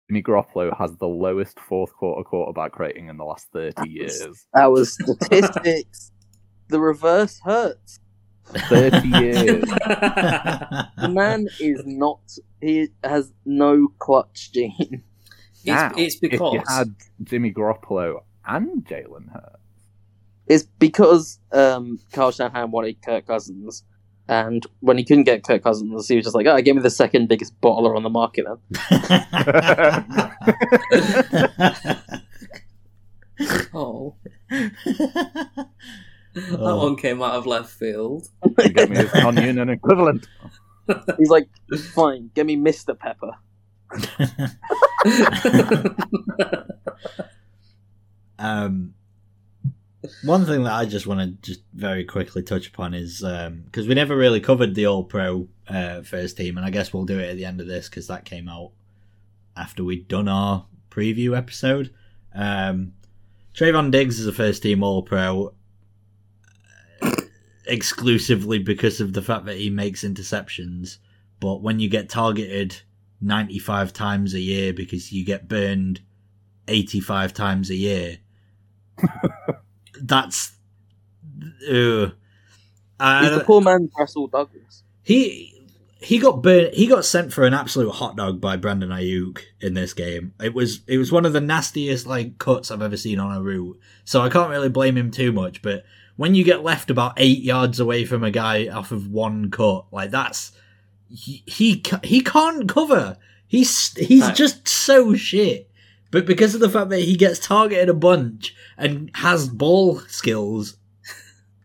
Jimmy Garoppolo has the lowest fourth quarter quarterback rating in the last thirty years. Our statistics. the reverse hurts. Thirty years. The man is not. He has no clutch gene. Now, It's, it's if because you had Jimmy Garoppolo and Jalen Hurts, It's because um, Kyle Shanahan wanted Kirk Cousins, and when he couldn't get Kirk Cousins, he was just like, "Oh, give me the second biggest bottler on the market." Then oh, that one came out of left field. you get me his non-union equivalent. he's like, "Fine, give me Mister Pepper." um, one thing that I just want to just very quickly touch upon is because we never really covered the All Pro uh, first team, and I guess we'll do it at the end of this because that came out after we'd done our preview episode. Um, Trevon Diggs is a first team All Pro uh, exclusively because of the fact that he makes interceptions, but when you get targeted 95 times a year because you get burned 85 times a year. That's. Uh, He's the poor man's Rasul Douglas. he he got burnt, he got sent for an absolute hot dog by Brandon Aiyuk in this game. It was it was one of the nastiest like cuts I've ever seen on a route. So I can't really blame him too much. But when you get left about eight yards away from a guy off of one cut, like that's he he, he can't cover. He's he's Right. just so shit. But because of the fact that he gets targeted a bunch and has ball skills,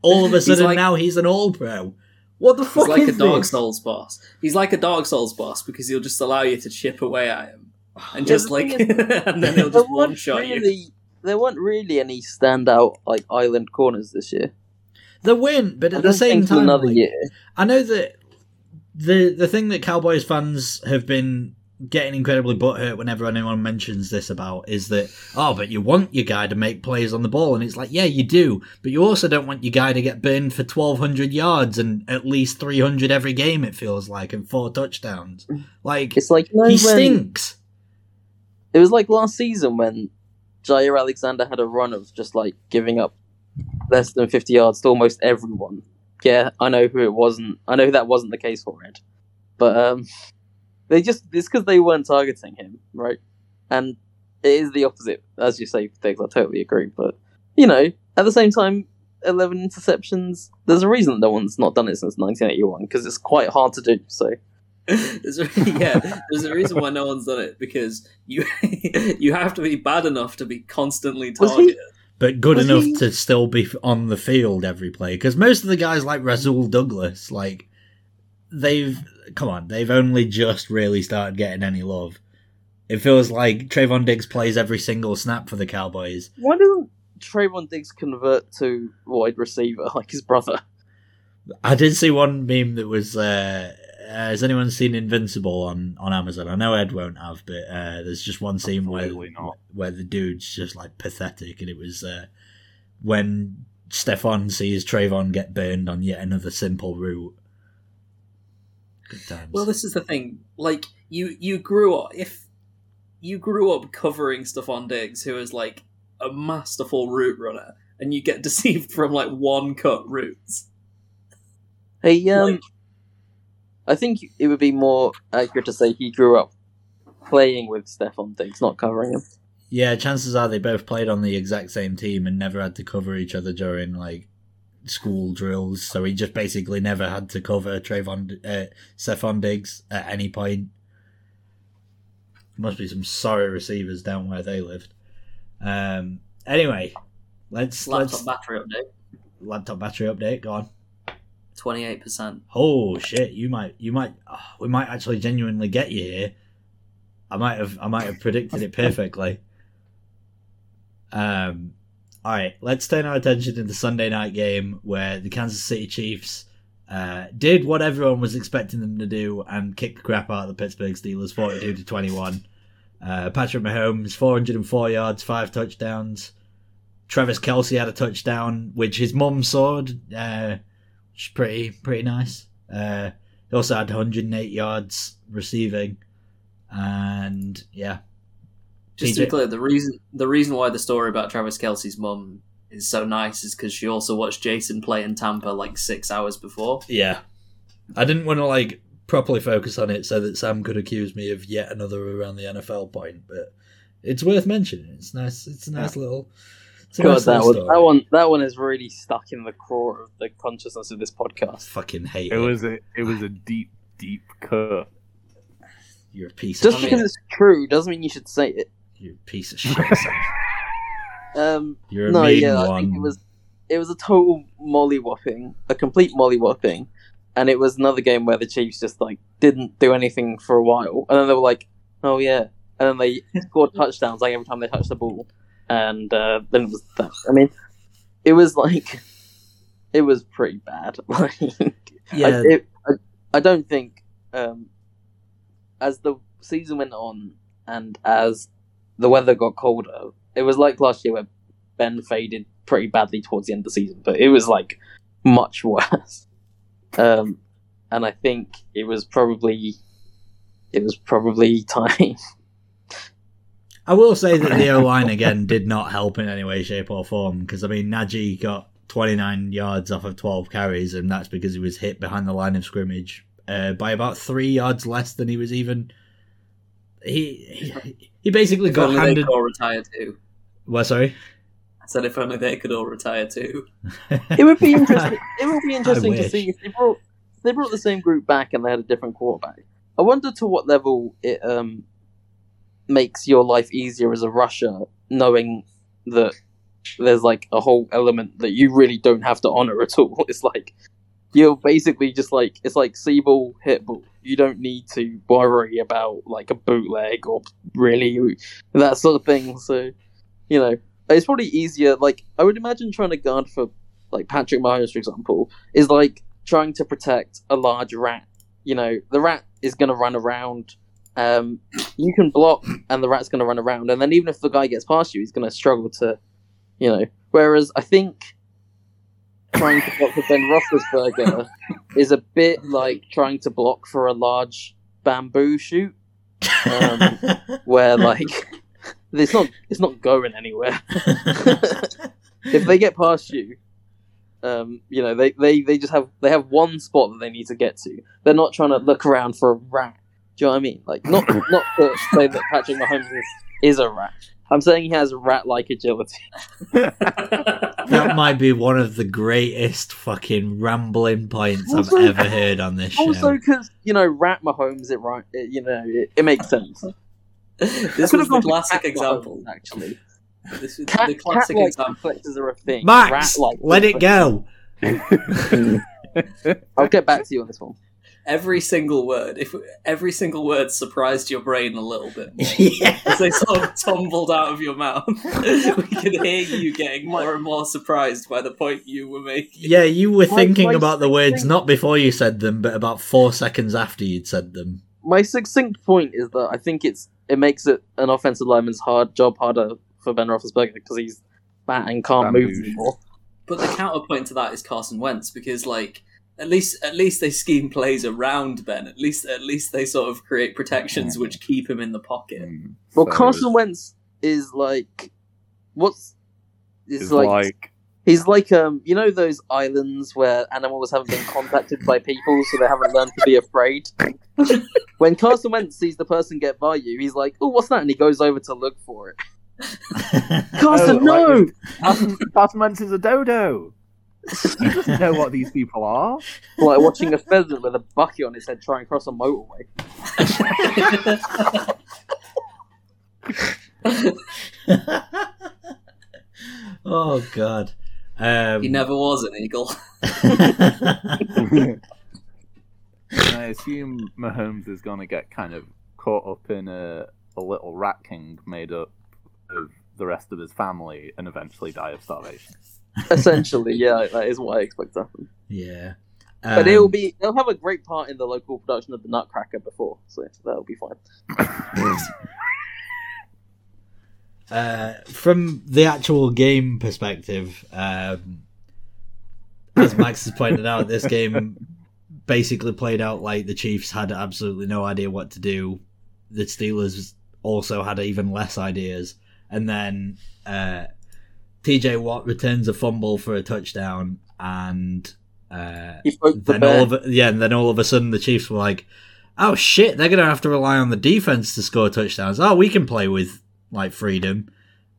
all of a He's sudden like- now he's an all pro. What the fuck He's like is a Dark? Souls boss. He's like a Dark Souls boss because he'll just allow you to chip away at him, and Yeah, just the like, is- and then he'll There just one weren't shot you. really, there weren't really any standout like island corners this year. There weren't, but I at the same time, another like, year. I know that the the thing that Cowboys fans have been getting incredibly butthurt whenever anyone mentions this about is that oh, but you want your guy to make plays on the ball, and it's like yeah, you do, but you also don't want your guy to get burned for twelve hundred yards and at least three hundred every game. It feels like and four touchdowns. Like It's like you know, he stinks. It was like last season when Jaire Alexander had a run of just like giving up less than fifty yards to almost everyone. Yeah, I know who it wasn't. I know that wasn't the case for Ed, but um, they just it's because they weren't targeting him, right? And it is the opposite, as you say, Diggs. I totally agree. But you know, at the same time, eleven interceptions. There's a reason no one's not done it since 1981 because it's quite hard to do. So There's a, yeah, there's a reason why no one's done it because you you have to be bad enough to be constantly targeted. But good Was enough he- to still be on the field every play because most of the guys like Rasul Douglas, like they've come on, they've only just really started getting any love. It feels like Trevon Diggs plays every single snap for the Cowboys. why doesn't Trevon Diggs convert to wide receiver like his brother? I did see one meme that was. Uh, uh, has anyone seen Invincible on, on Amazon? I know Ed won't have, but uh, there's just one scene where not. where the dude's just like pathetic, and it was uh, when Stefon sees Trevon get burned on yet another simple route. Good times. Well, this is the thing. Like you, you grew up. If you grew up covering Stefon Diggs, who is like a masterful route runner, and you get deceived from like one cut routes. Hey, um, Like- I think it would be more accurate to say he grew up playing with Stefon Diggs, not covering him. yeah, chances are they both played on the exact same team and never had to cover each other during like school drills. So he just basically never had to cover Trevon uh, Stefon Diggs at any point. Must be some sorry receivers down where they lived. Um. Anyway, let's Laptop let's battery update. laptop battery update. Go on. Twenty-eight percent. Oh shit! You might, you might, oh, we might actually genuinely get you here. I might have, I might have predicted it perfectly. Um, all right, let's turn our attention to the Sunday night game where the Kansas City Chiefs uh, did what everyone was expecting them to do and kicked the crap out of the Pittsburgh Steelers, forty-two to twenty-one. Uh, Patrick Mahomes, four hundred and four yards, five touchdowns. Travis Kelce had a touchdown, which his mum sawed, uh, which is pretty pretty nice. Uh, he also had 108 yards receiving, and yeah, Just to be clear, the reason the reason why the story about Travis Kelce's mum is so nice is because she also watched Jason play in Tampa like six hours before. yeah. I didn't want to like properly focus on it so that Sam could accuse me of yet another around the NFL point, but it's worth mentioning. It's nice. It's a nice little. A God, nice that little one, story. that one, that one is really stuck in the core of the consciousness of this podcast. Fucking hate It it. was a it was a deep deep cut. You're a piece Just of because shit. it's true doesn't mean you should say it. You're piece of shit. Sam. Um, You're a no, mean yeah, one. I think it was it was a total mollywhopping, a complete mollywhopping, and it was another game where the Chiefs just like didn't do anything for a while, and then they were like, "Oh yeah," and then they scored touchdowns like every time they touched the ball, and uh, then it was that. I mean, it was like it was pretty bad. Like, Yeah. I, it, I, I don't think um, as the season went on and as the weather got colder, it was like last year where Ben faded pretty badly towards the end of the season, but it was like much worse. Um, and I think it was probably it was probably time. I will say that the O line again did not help in any way, shape, or form because I mean Najee got 29 yards off of 12 carries, and that's because he was hit behind the line of scrimmage uh, by about three yards less than he was even. He he, he basically If got only they handed. could all retire too. What? Sorry. I said if only they could all retire too. It would be interesting. It would be interesting to see if they brought if they brought the same group back and they had a different quarterback. I wonder to what level it um makes your life easier as a rusher, knowing that there's like a whole element that you really don't have to honor at all. It's like you're basically just like it's like see ball, hit ball. You don't need to worry about like a bootleg or really that sort of thing. So you know, it's probably easier. Like I would imagine trying to guard for like Patrick Mahomes, for example, is like trying to protect a large rat. You know, the rat is going to run around. Um, you can block, and the rat's going to run around, and then even if the guy gets past you, he's going to struggle to, you know. Whereas I think trying to block for Ben Roethlisberger is a bit like trying to block for a large bamboo shoot, um, where like it's not it's not going anywhere. if they get past you, um, you know, they, they, they just have they have one spot that they need to get to. They're not trying to look around for a rat. Do you know what I mean? Like not not to say that Patrick Mahomes is, is a rat. I'm saying he has rat like agility. that might be one of the greatest fucking rambling points Also- I've ever heard on this show. Also, because you know, rat Mahomes, it right, it, you know, it, it makes sense. this Could've was the gone classic cat example. Mahomes, actually. This is Cat, the classic cat-like example. reflexes are a thing. Max, Rat-like let it go. I'll get back to you on this one. Every single word, if every single word surprised your brain a little bit more. yeah. As they sort of tumbled out of your mouth, we could hear you getting more and more surprised by the point you were making. Yeah, you were My- thinking my about the words not before you said them, but about four seconds after you'd said them. My succinct point is that I think it's it makes it an offensive lineman's hard job harder for Ben Roethlisberger because he's fat and can't move Bamboo. anymore. But the counterpoint to that is Carson Wentz because, like, at least at least they scheme plays around Ben. At least at least they sort of create protections which keep him in the pocket. Mm, Well, so Carson Wentz is like, what's it's It's like, like, he's like um you know those islands where animals haven't been contacted by people, so they haven't learned to be afraid. when Carson Wentz sees the person get by you, he's like, "Oh, what's that?" and he goes over to look for it. Carson, Oh, like no! Carson, Carson Wentz is a dodo. He doesn't know what these people are. like watching a pheasant with a bucket on his head try and cross a motorway. oh god. Um, He never was an eagle. I assume Mahomes is going to get kind of caught up in a, a little rat king made up of the rest of his family and eventually die of starvation. Essentially, yeah, that is what I expect to happen. yeah. But Um, it'll be they'll have a great part in the local production of the Nutcracker before, so that'll be fine. uh, from the actual game perspective, um, as Max has pointed out, this game basically played out like the Chiefs had absolutely no idea what to do. The Steelers also had even less ideas, and then uh, TJ Watt returns a fumble for a touchdown, and uh, He broke the then all of a, yeah, and then all of a sudden the Chiefs were like, "Oh shit, they're gonna have to rely on the defense to score touchdowns. Oh, we can play with like freedom,"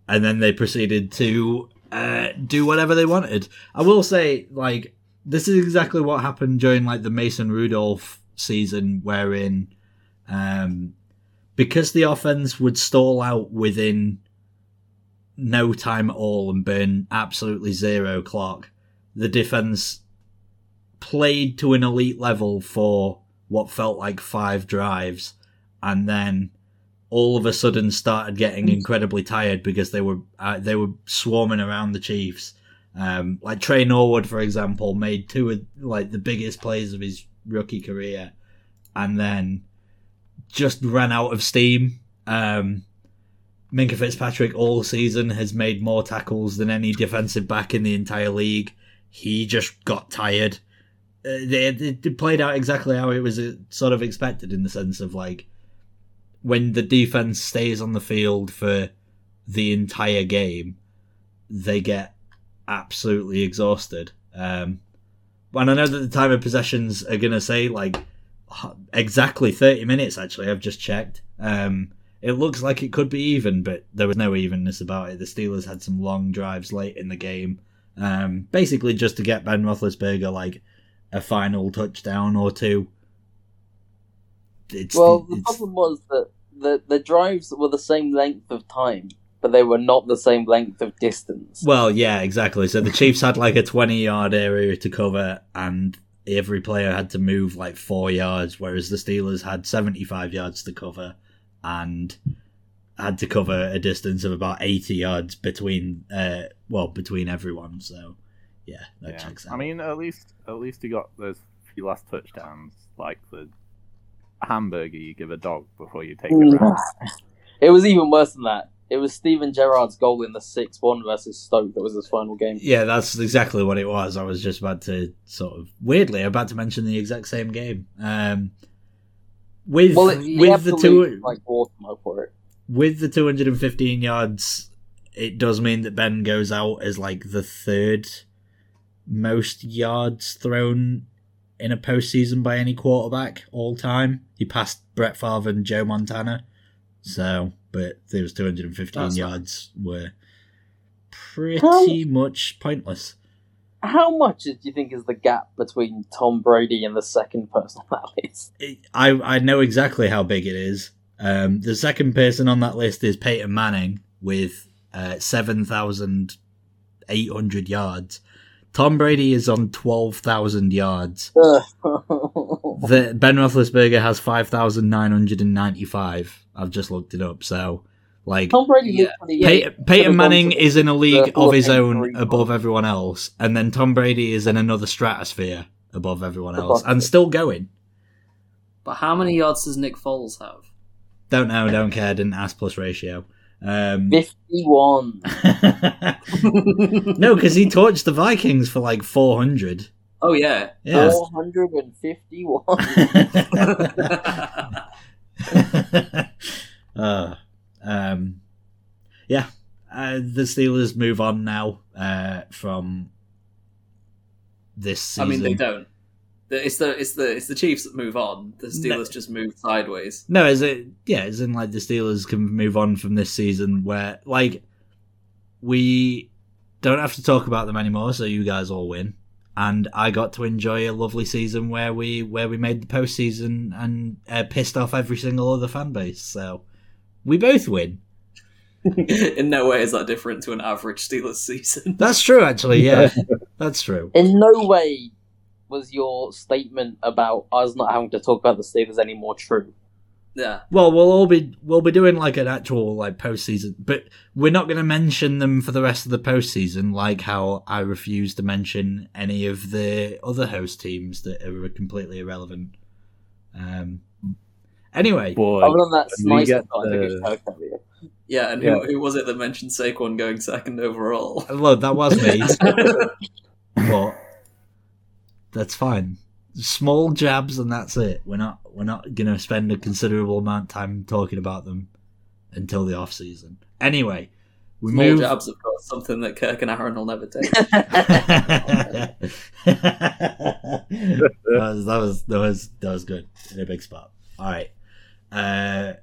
and then they proceeded to uh, do whatever they wanted. I will say, like, this is exactly what happened during like the Mason Rudolph season, wherein um, because the offense would stall out within no time at all and burn absolutely zero clock, the defense played to an elite level for what felt like five drives, and then all of a sudden started getting incredibly tired because they were uh, they were swarming around the Chiefs. Um, like Tre Norwood, for example, made two of like the biggest plays of his rookie career, and then just ran out of steam. Um, Minkah Fitzpatrick all season has made more tackles than any defensive back in the entire league. He just got tired. Uh, played out exactly how it was uh, sort of expected in the sense of like when the defense stays on the field for the entire game, they get absolutely exhausted. Um, and I know that the time of possessions are going to say like exactly 30 minutes, actually. I've just checked. Um, it looks like it could be even, but there was no evenness about it. The Steelers had some long drives late in the game, um, basically just to get Ben Roethlisberger like a final touchdown or two. It's, Well, the it's- problem was that the the drives were the same length of time, but they were not the same length of distance. Well, yeah, exactly. So the Chiefs had like a 20 yard area to cover, and every player had to move like four yards, whereas the Steelers had 75 yards to cover and had to cover a distance of about 80 yards between, uh, well, between everyone. So, yeah, that Yeah. checks out. I mean, at least at least he got those few last touchdowns, like the hamburger you give a dog before you take it. It was even worse than that. It was Steven Gerrard's goal in the six one versus Stoke that was his final game. yeah, that's exactly what it was. I was just about to sort of weirdly about to mention the exact same game. Um, with Well, it, with the two like Baltimore for it. with the 215 yards, it does mean that Ben goes out as like the third most yards thrown in a postseason by any quarterback all time. He passed Brett Favre and Joe Montana. So, but those 215 That's yards were pretty How- much pointless. How much do you think is the gap between Tom Brady and the second person on that list? I I know exactly how big it is. Um, the second person on that list is Peyton Manning with uh, seven thousand eight hundred yards. Tom Brady is on twelve thousand yards. The, ben Roethlisberger has five thousand nine hundred and ninety-five. I've just looked it up. So, like, Tom Brady Yeah. literally Pey- should've Peyton Manning is in a league of of his own above everyone else, and then Tom Brady is in another stratosphere above everyone else, and still going. But how many yards does Nick Foles have? Don't know, don't care. Didn't ask plus ratio. Um, 51. no, because he torched the Vikings for like four hundred. Oh yeah. Yeah. 451. uh, um, yeah. Uh, the Steelers move on now uh, from this I mean, they don't. It's the it's the it's the Chiefs that move on. The Steelers No. just move sideways. No, is it? Yeah, as in like the Steelers can move on from this season where like we don't have to talk about them anymore, so you guys all win. And I got to enjoy a lovely season where we where we made the postseason and uh, pissed off every single other fan base. So we both win. In no way is that different to an average Steelers season. That's true, actually. Yeah, that's true. In no way was your statement about us not having to talk about the Steelers anymore true. Yeah, Well, we'll all be we'll be doing like an actual like postseason, but we're not going to mention them for the rest of the postseason, like how I refuse to mention any of the other host teams that are completely irrelevant. Um. Anyway, Boy, Other than that, When we Snice get got a the- show yeah. And Yeah. Who, who was it that mentioned Saquon going second overall? Uh, well, that was me, but that's fine. Small jabs, and that's it. We're not we're not going to spend a considerable amount of time talking about them until the off season. Anyway, we Small move. jabs, of course, something that Kirk and Aaron will never take. that, was, that was that was that was good in a big spot. All right. Uh,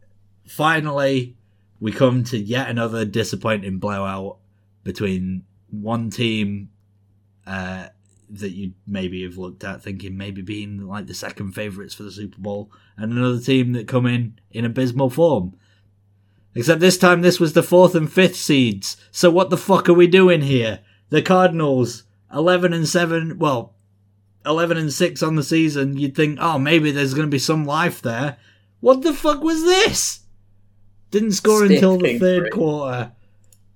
finally, we come to yet another disappointing blowout between one team uh, that you maybe have looked at thinking maybe being like the second favourites for the Super Bowl, and another team that come in in abysmal form. Except this time, this was the fourth and fifth seeds. So what the fuck are we doing here? The Cardinals, eleven and seven. Well, eleven and six on the season. You'd think, oh, maybe there's going to be some life there. What the fuck was this? Didn't score Stiff until the Kingsbury. third quarter.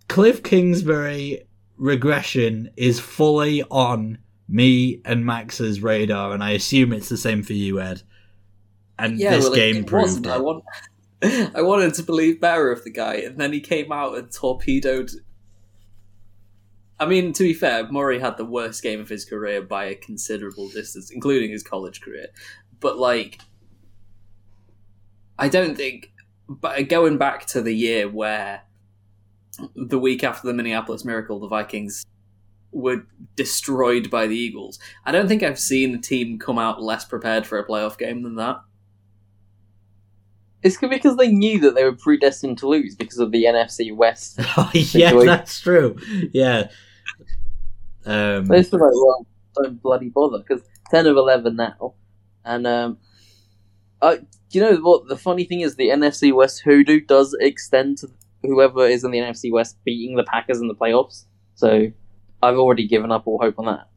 Cliff Kingsbury regression is fully on me and Max's radar, and I assume it's the same for you, Ed. And Yeah, this well, game it proved it. I want. I wanted to believe better of the guy, and then he came out and torpedoed. I mean, to be fair, Murray had the worst game of his career by a considerable distance, including his college career. But like, I don't think. But going back to the year where the week after the Minneapolis Miracle, the Vikings were destroyed by the Eagles. I don't think I've seen a team come out less prepared for a playoff game than that. It's because they knew that they were predestined to lose because of the NFC West. Oh, yeah, Situation. that's true. Yeah. Um, They just were like, well, don't bloody bother because ten of eleven now, and um, uh, you know what? The funny thing is, the NFC West hoodoo does extend to whoever is in the NFC West beating the Packers in the playoffs. So I've already given up all hope on that.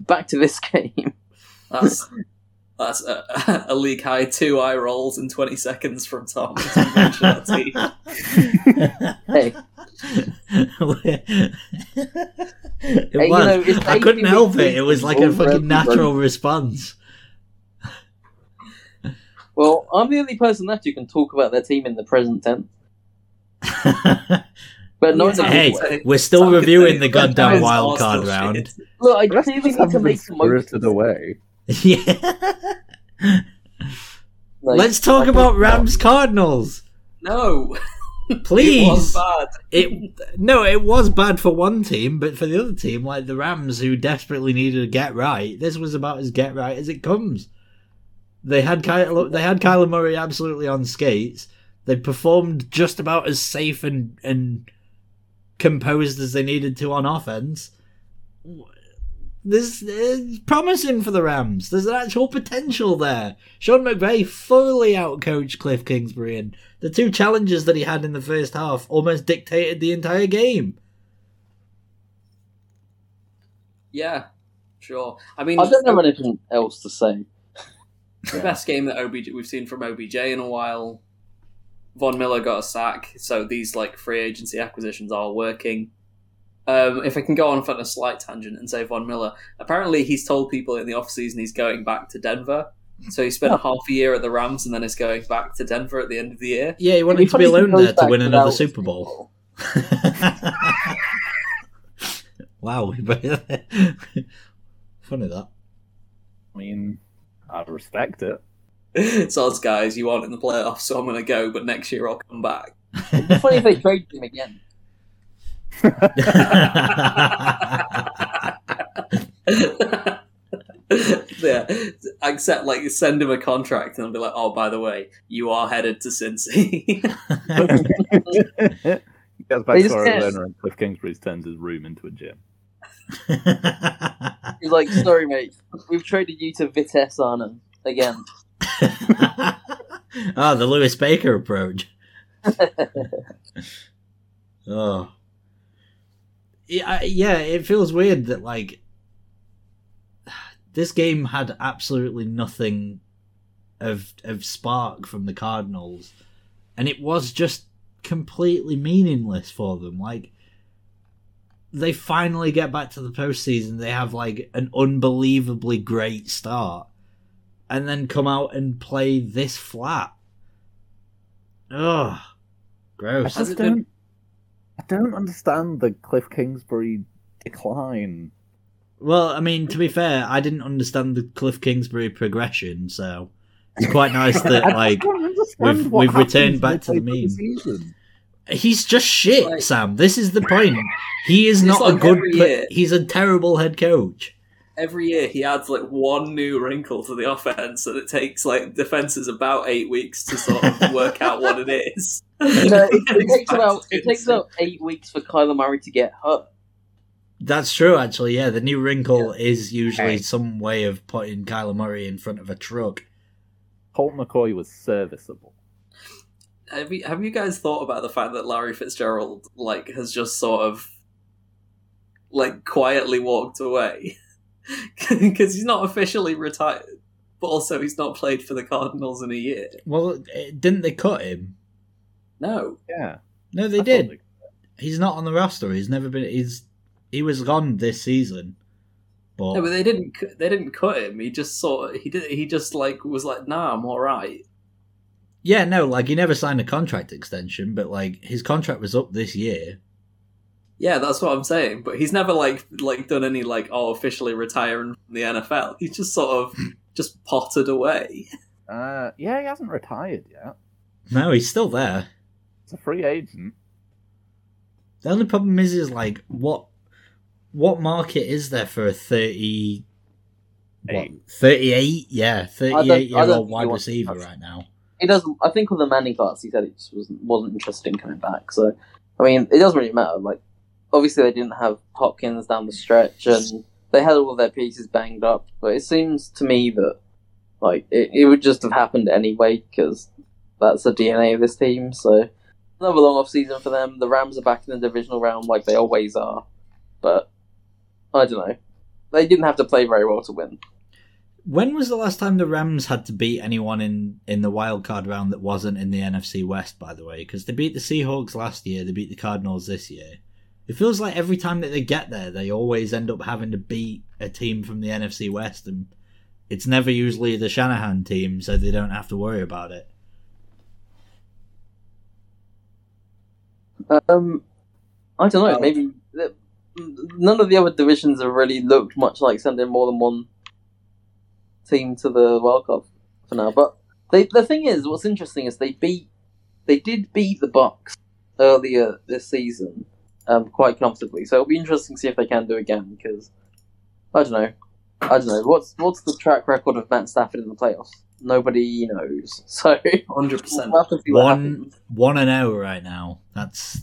Back to this game. That's that's a, a league high two eye rolls in twenty seconds from Tom. as we mention that team. Hey. it Hey, you know, I couldn't help it. It was like a fucking round natural response. Well, I'm the only person left who can talk about their team in the present tense, but not in a hey, way. we're still Tom could reviewing the that goddamn guy's wild card round. shit. Look, I Let's clearly just need to make some moves. spirited away. yeah. Like, Let's talk I about Rams Cardinals. No, Please. it was bad. It no, it was bad for one team, but for the other team, like the Rams, who desperately needed to get right, this was about as get right as it comes. They had Kyler, they had Kyler Murray absolutely on skates. They performed just about as safe and and composed as they needed to on offense. This is promising for the Rams. There's an actual potential there. Sean McVay fully outcoached Cliff Kingsbury, and the two challenges that he had in the first half almost dictated the entire game. Yeah, sure. I mean, I don't have anything else to say. The best game that OBJ we've seen from OBJ in a while. Von Miller got a sack, so these like free agency acquisitions are working. Um, if I can go on for a slight tangent and say Von Miller, apparently he's told people in the off season he's going back to Denver. So he spent Oh. half a year at the Rams and then is going back to Denver at the end of the year. Yeah, he It'd wanted to be funny alone there to back win another Super Bowl. wow. Funny that. I mean, I'd respect it. so us guys, you aren't in the playoffs, so I'm going to go, but next year I'll come back. It'd be funny if they trade him again. yeah, accept like send him a contract and I'll be like, oh, by the way, you are headed to Cincy. He goes back They to our owner and Cliff Kingsbury's turns his room into a gym. He's like, sorry, mate, we've traded you to Vitesse Arnhem again. ah, the Lewis Baker approach. Oh. Yeah, yeah, it feels weird that like this game had absolutely nothing of of spark from the Cardinals, and it was just completely meaningless for them. Like they finally get back to the postseason, they have like an unbelievably great start, and then come out and play this flat. Ugh, gross. Has just don't. I don't understand the Cliff Kingsbury decline. Well, I mean, to be fair, I didn't understand the Cliff Kingsbury progression, so it's quite nice that like we've- we've returned back to the midway through meme. season. He's just shit, Like- Sam. This is the point. He is It's not a good. every pla- year. he's a terrible head coach. Every year he adds like one new wrinkle to the offense, and it takes like defenses about eight weeks to sort of work out what it is. No, it, it takes about it takes insane. about eight weeks for Kyler Murray to get hurt. That's true, actually. Yeah, the new wrinkle is usually Hey. some way of putting Kyler Murray in front of a truck. Colt McCoy was serviceable. Have you, have you guys thought about the fact that Larry Fitzgerald like has just sort of like quietly walked away because he's not officially retired, but also he's not played for the Cardinals in a year. Well, eh, didn't they cut him? No, Yeah, No, they I did. they- He's not on the roster. He's never been. He's he was gone this season, but no, but they didn't. They didn't cut him. He just sort. Of, he did. He just like was like, "Nah, I'm all right." Yeah, no, like he never signed a contract extension, but like his contract was up this year. Yeah, that's what I'm saying. But he's never like like done any like oh officially retiring from the NFL. He's just sort of just potted away. Uh, yeah, he hasn't retired yet. No, he's still there. He's a free agent. The only problem is, is like what what market is there for a thirty? What, 38? Yeah, 38 year old wide receiver right now. He doesn't. I think with the Manning class, he said it just wasn't wasn't interested in coming back. So, I mean, it doesn't really matter. Like, obviously they didn't have Hopkins down the stretch, and they had all their pieces banged up. But it seems to me that like it, it would just have happened anyway because that's the DNA of this team. So, another long off season for them. The Rams are back in the divisional round like they always are, but I don't know. They didn't have to play very well to win. When was the last time the Rams had to beat anyone in, in the wild card round that wasn't in the NFC West, by the way? Because they beat the Seahawks last year, they beat the Cardinals this year. It feels like every time that they get there, they always end up having to beat a team from the NFC West, and it's never usually the Shanahan team, so they don't have to worry about it. Um, I don't know. Well- maybe none of the other divisions have really looked much like sending more than one team to the World Cup for now. But they, the thing is, what's interesting is they beat, they did beat the Bucs earlier this season, um, quite comfortably. So it'll be interesting to see if they can do it again. Because I don't know, I don't know. What's what's the track record of Matt Stafford in the playoffs? Nobody knows. So Hundred percent. we'll have to see what One one and zero right now. That's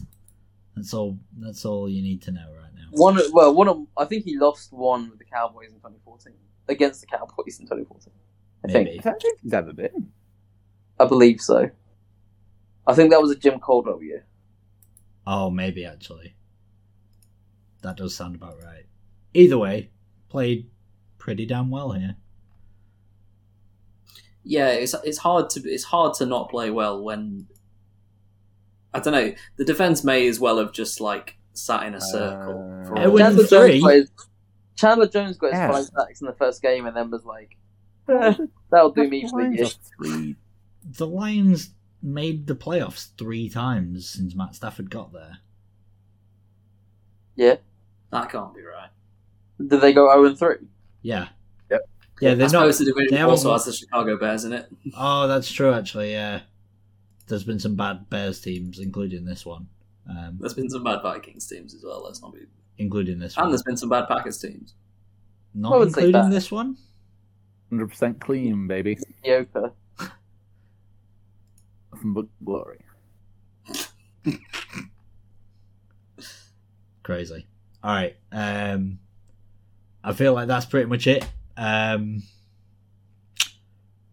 that's all. That's all you need to know right now. One, well, one I think he lost one with the Cowboys in 2014 against the Cowboys in 2014. I Maybe. think, I don't think he's ever been. I believe so. I think that was a Jim Caldwell year. Oh, maybe actually. That does sound about right. Either way, played pretty damn well here. Yeah, it's it's hard to it's hard to not play well when I don't know. The defense may as well have just like sat in a circle. Uh, for It all- was- three. Jones, got his, Chandler Jones got his Yeah. five sacks in the first game and then was like, "Eh, "That'll do me for the Lions year." Three. The Lions made the playoffs three times since Matt Stafford got there. Yeah. that can't be right. Did they go 0 and 3? Yeah. Yep. Yeah, I they're suppose not. the division they haven't also won- has the Chicago Bears in it. Oh, that's true. Actually, yeah. There's been some bad Bears teams, including this one. Um, There's been some bad Vikings teams as well. Let's not be. Including this one. And there's been some bad Packers teams. I Not wouldn't say including bad. this one. Hundred percent clean, baby. Yoka. Nothing but glory. Crazy. All right. Um, I feel like that's pretty much it. Um,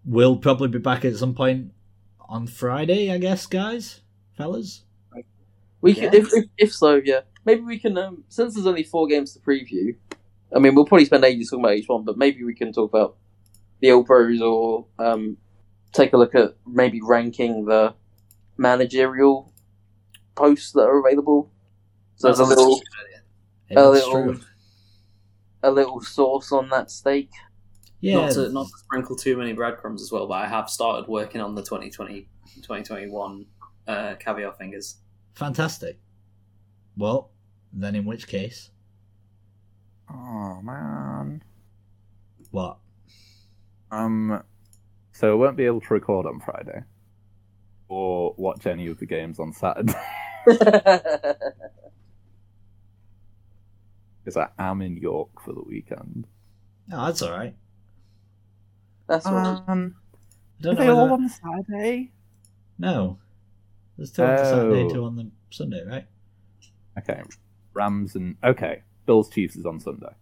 we'll probably be back at some point on Friday, I guess, guys, fellas. We can, if, if if so, yeah. Maybe we can. Um, since there's only four games to preview, I mean, we'll probably spend ages talking about each one, but maybe we can talk about the old pros or um, take a look at maybe ranking the managerial posts that are available. So there's a little good A little- true. a little sauce on that steak. Yeah, Not to not to sprinkle too many breadcrumbs as well, but I have started working on the 2020 2021 uh, caviar fingers. fantastic. Well, then in which case, Oh man. what? Um, so I won't be able to record on Friday or watch any of the games on Saturday because I am in York for the weekend. Oh, that's all right. That's right. Um, I don't are they know. all whether- on Saturday? No, there's two on the Saturday, Oh. two on the Sunday, right? Okay, Rams and okay, Bills Chiefs is on Sunday.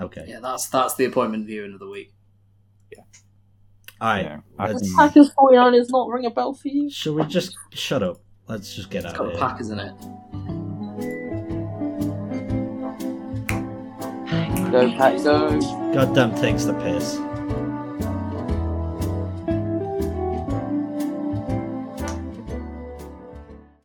Okay. Yeah, that's that's the appointment viewing of the week. All right. Yeah, I let's- can- Packers 49ers not ring a bell for you? Shall we just shut up? Let's just get It's out got of here. Packers in it. Go, Pack, go. Goddamn takes the piss.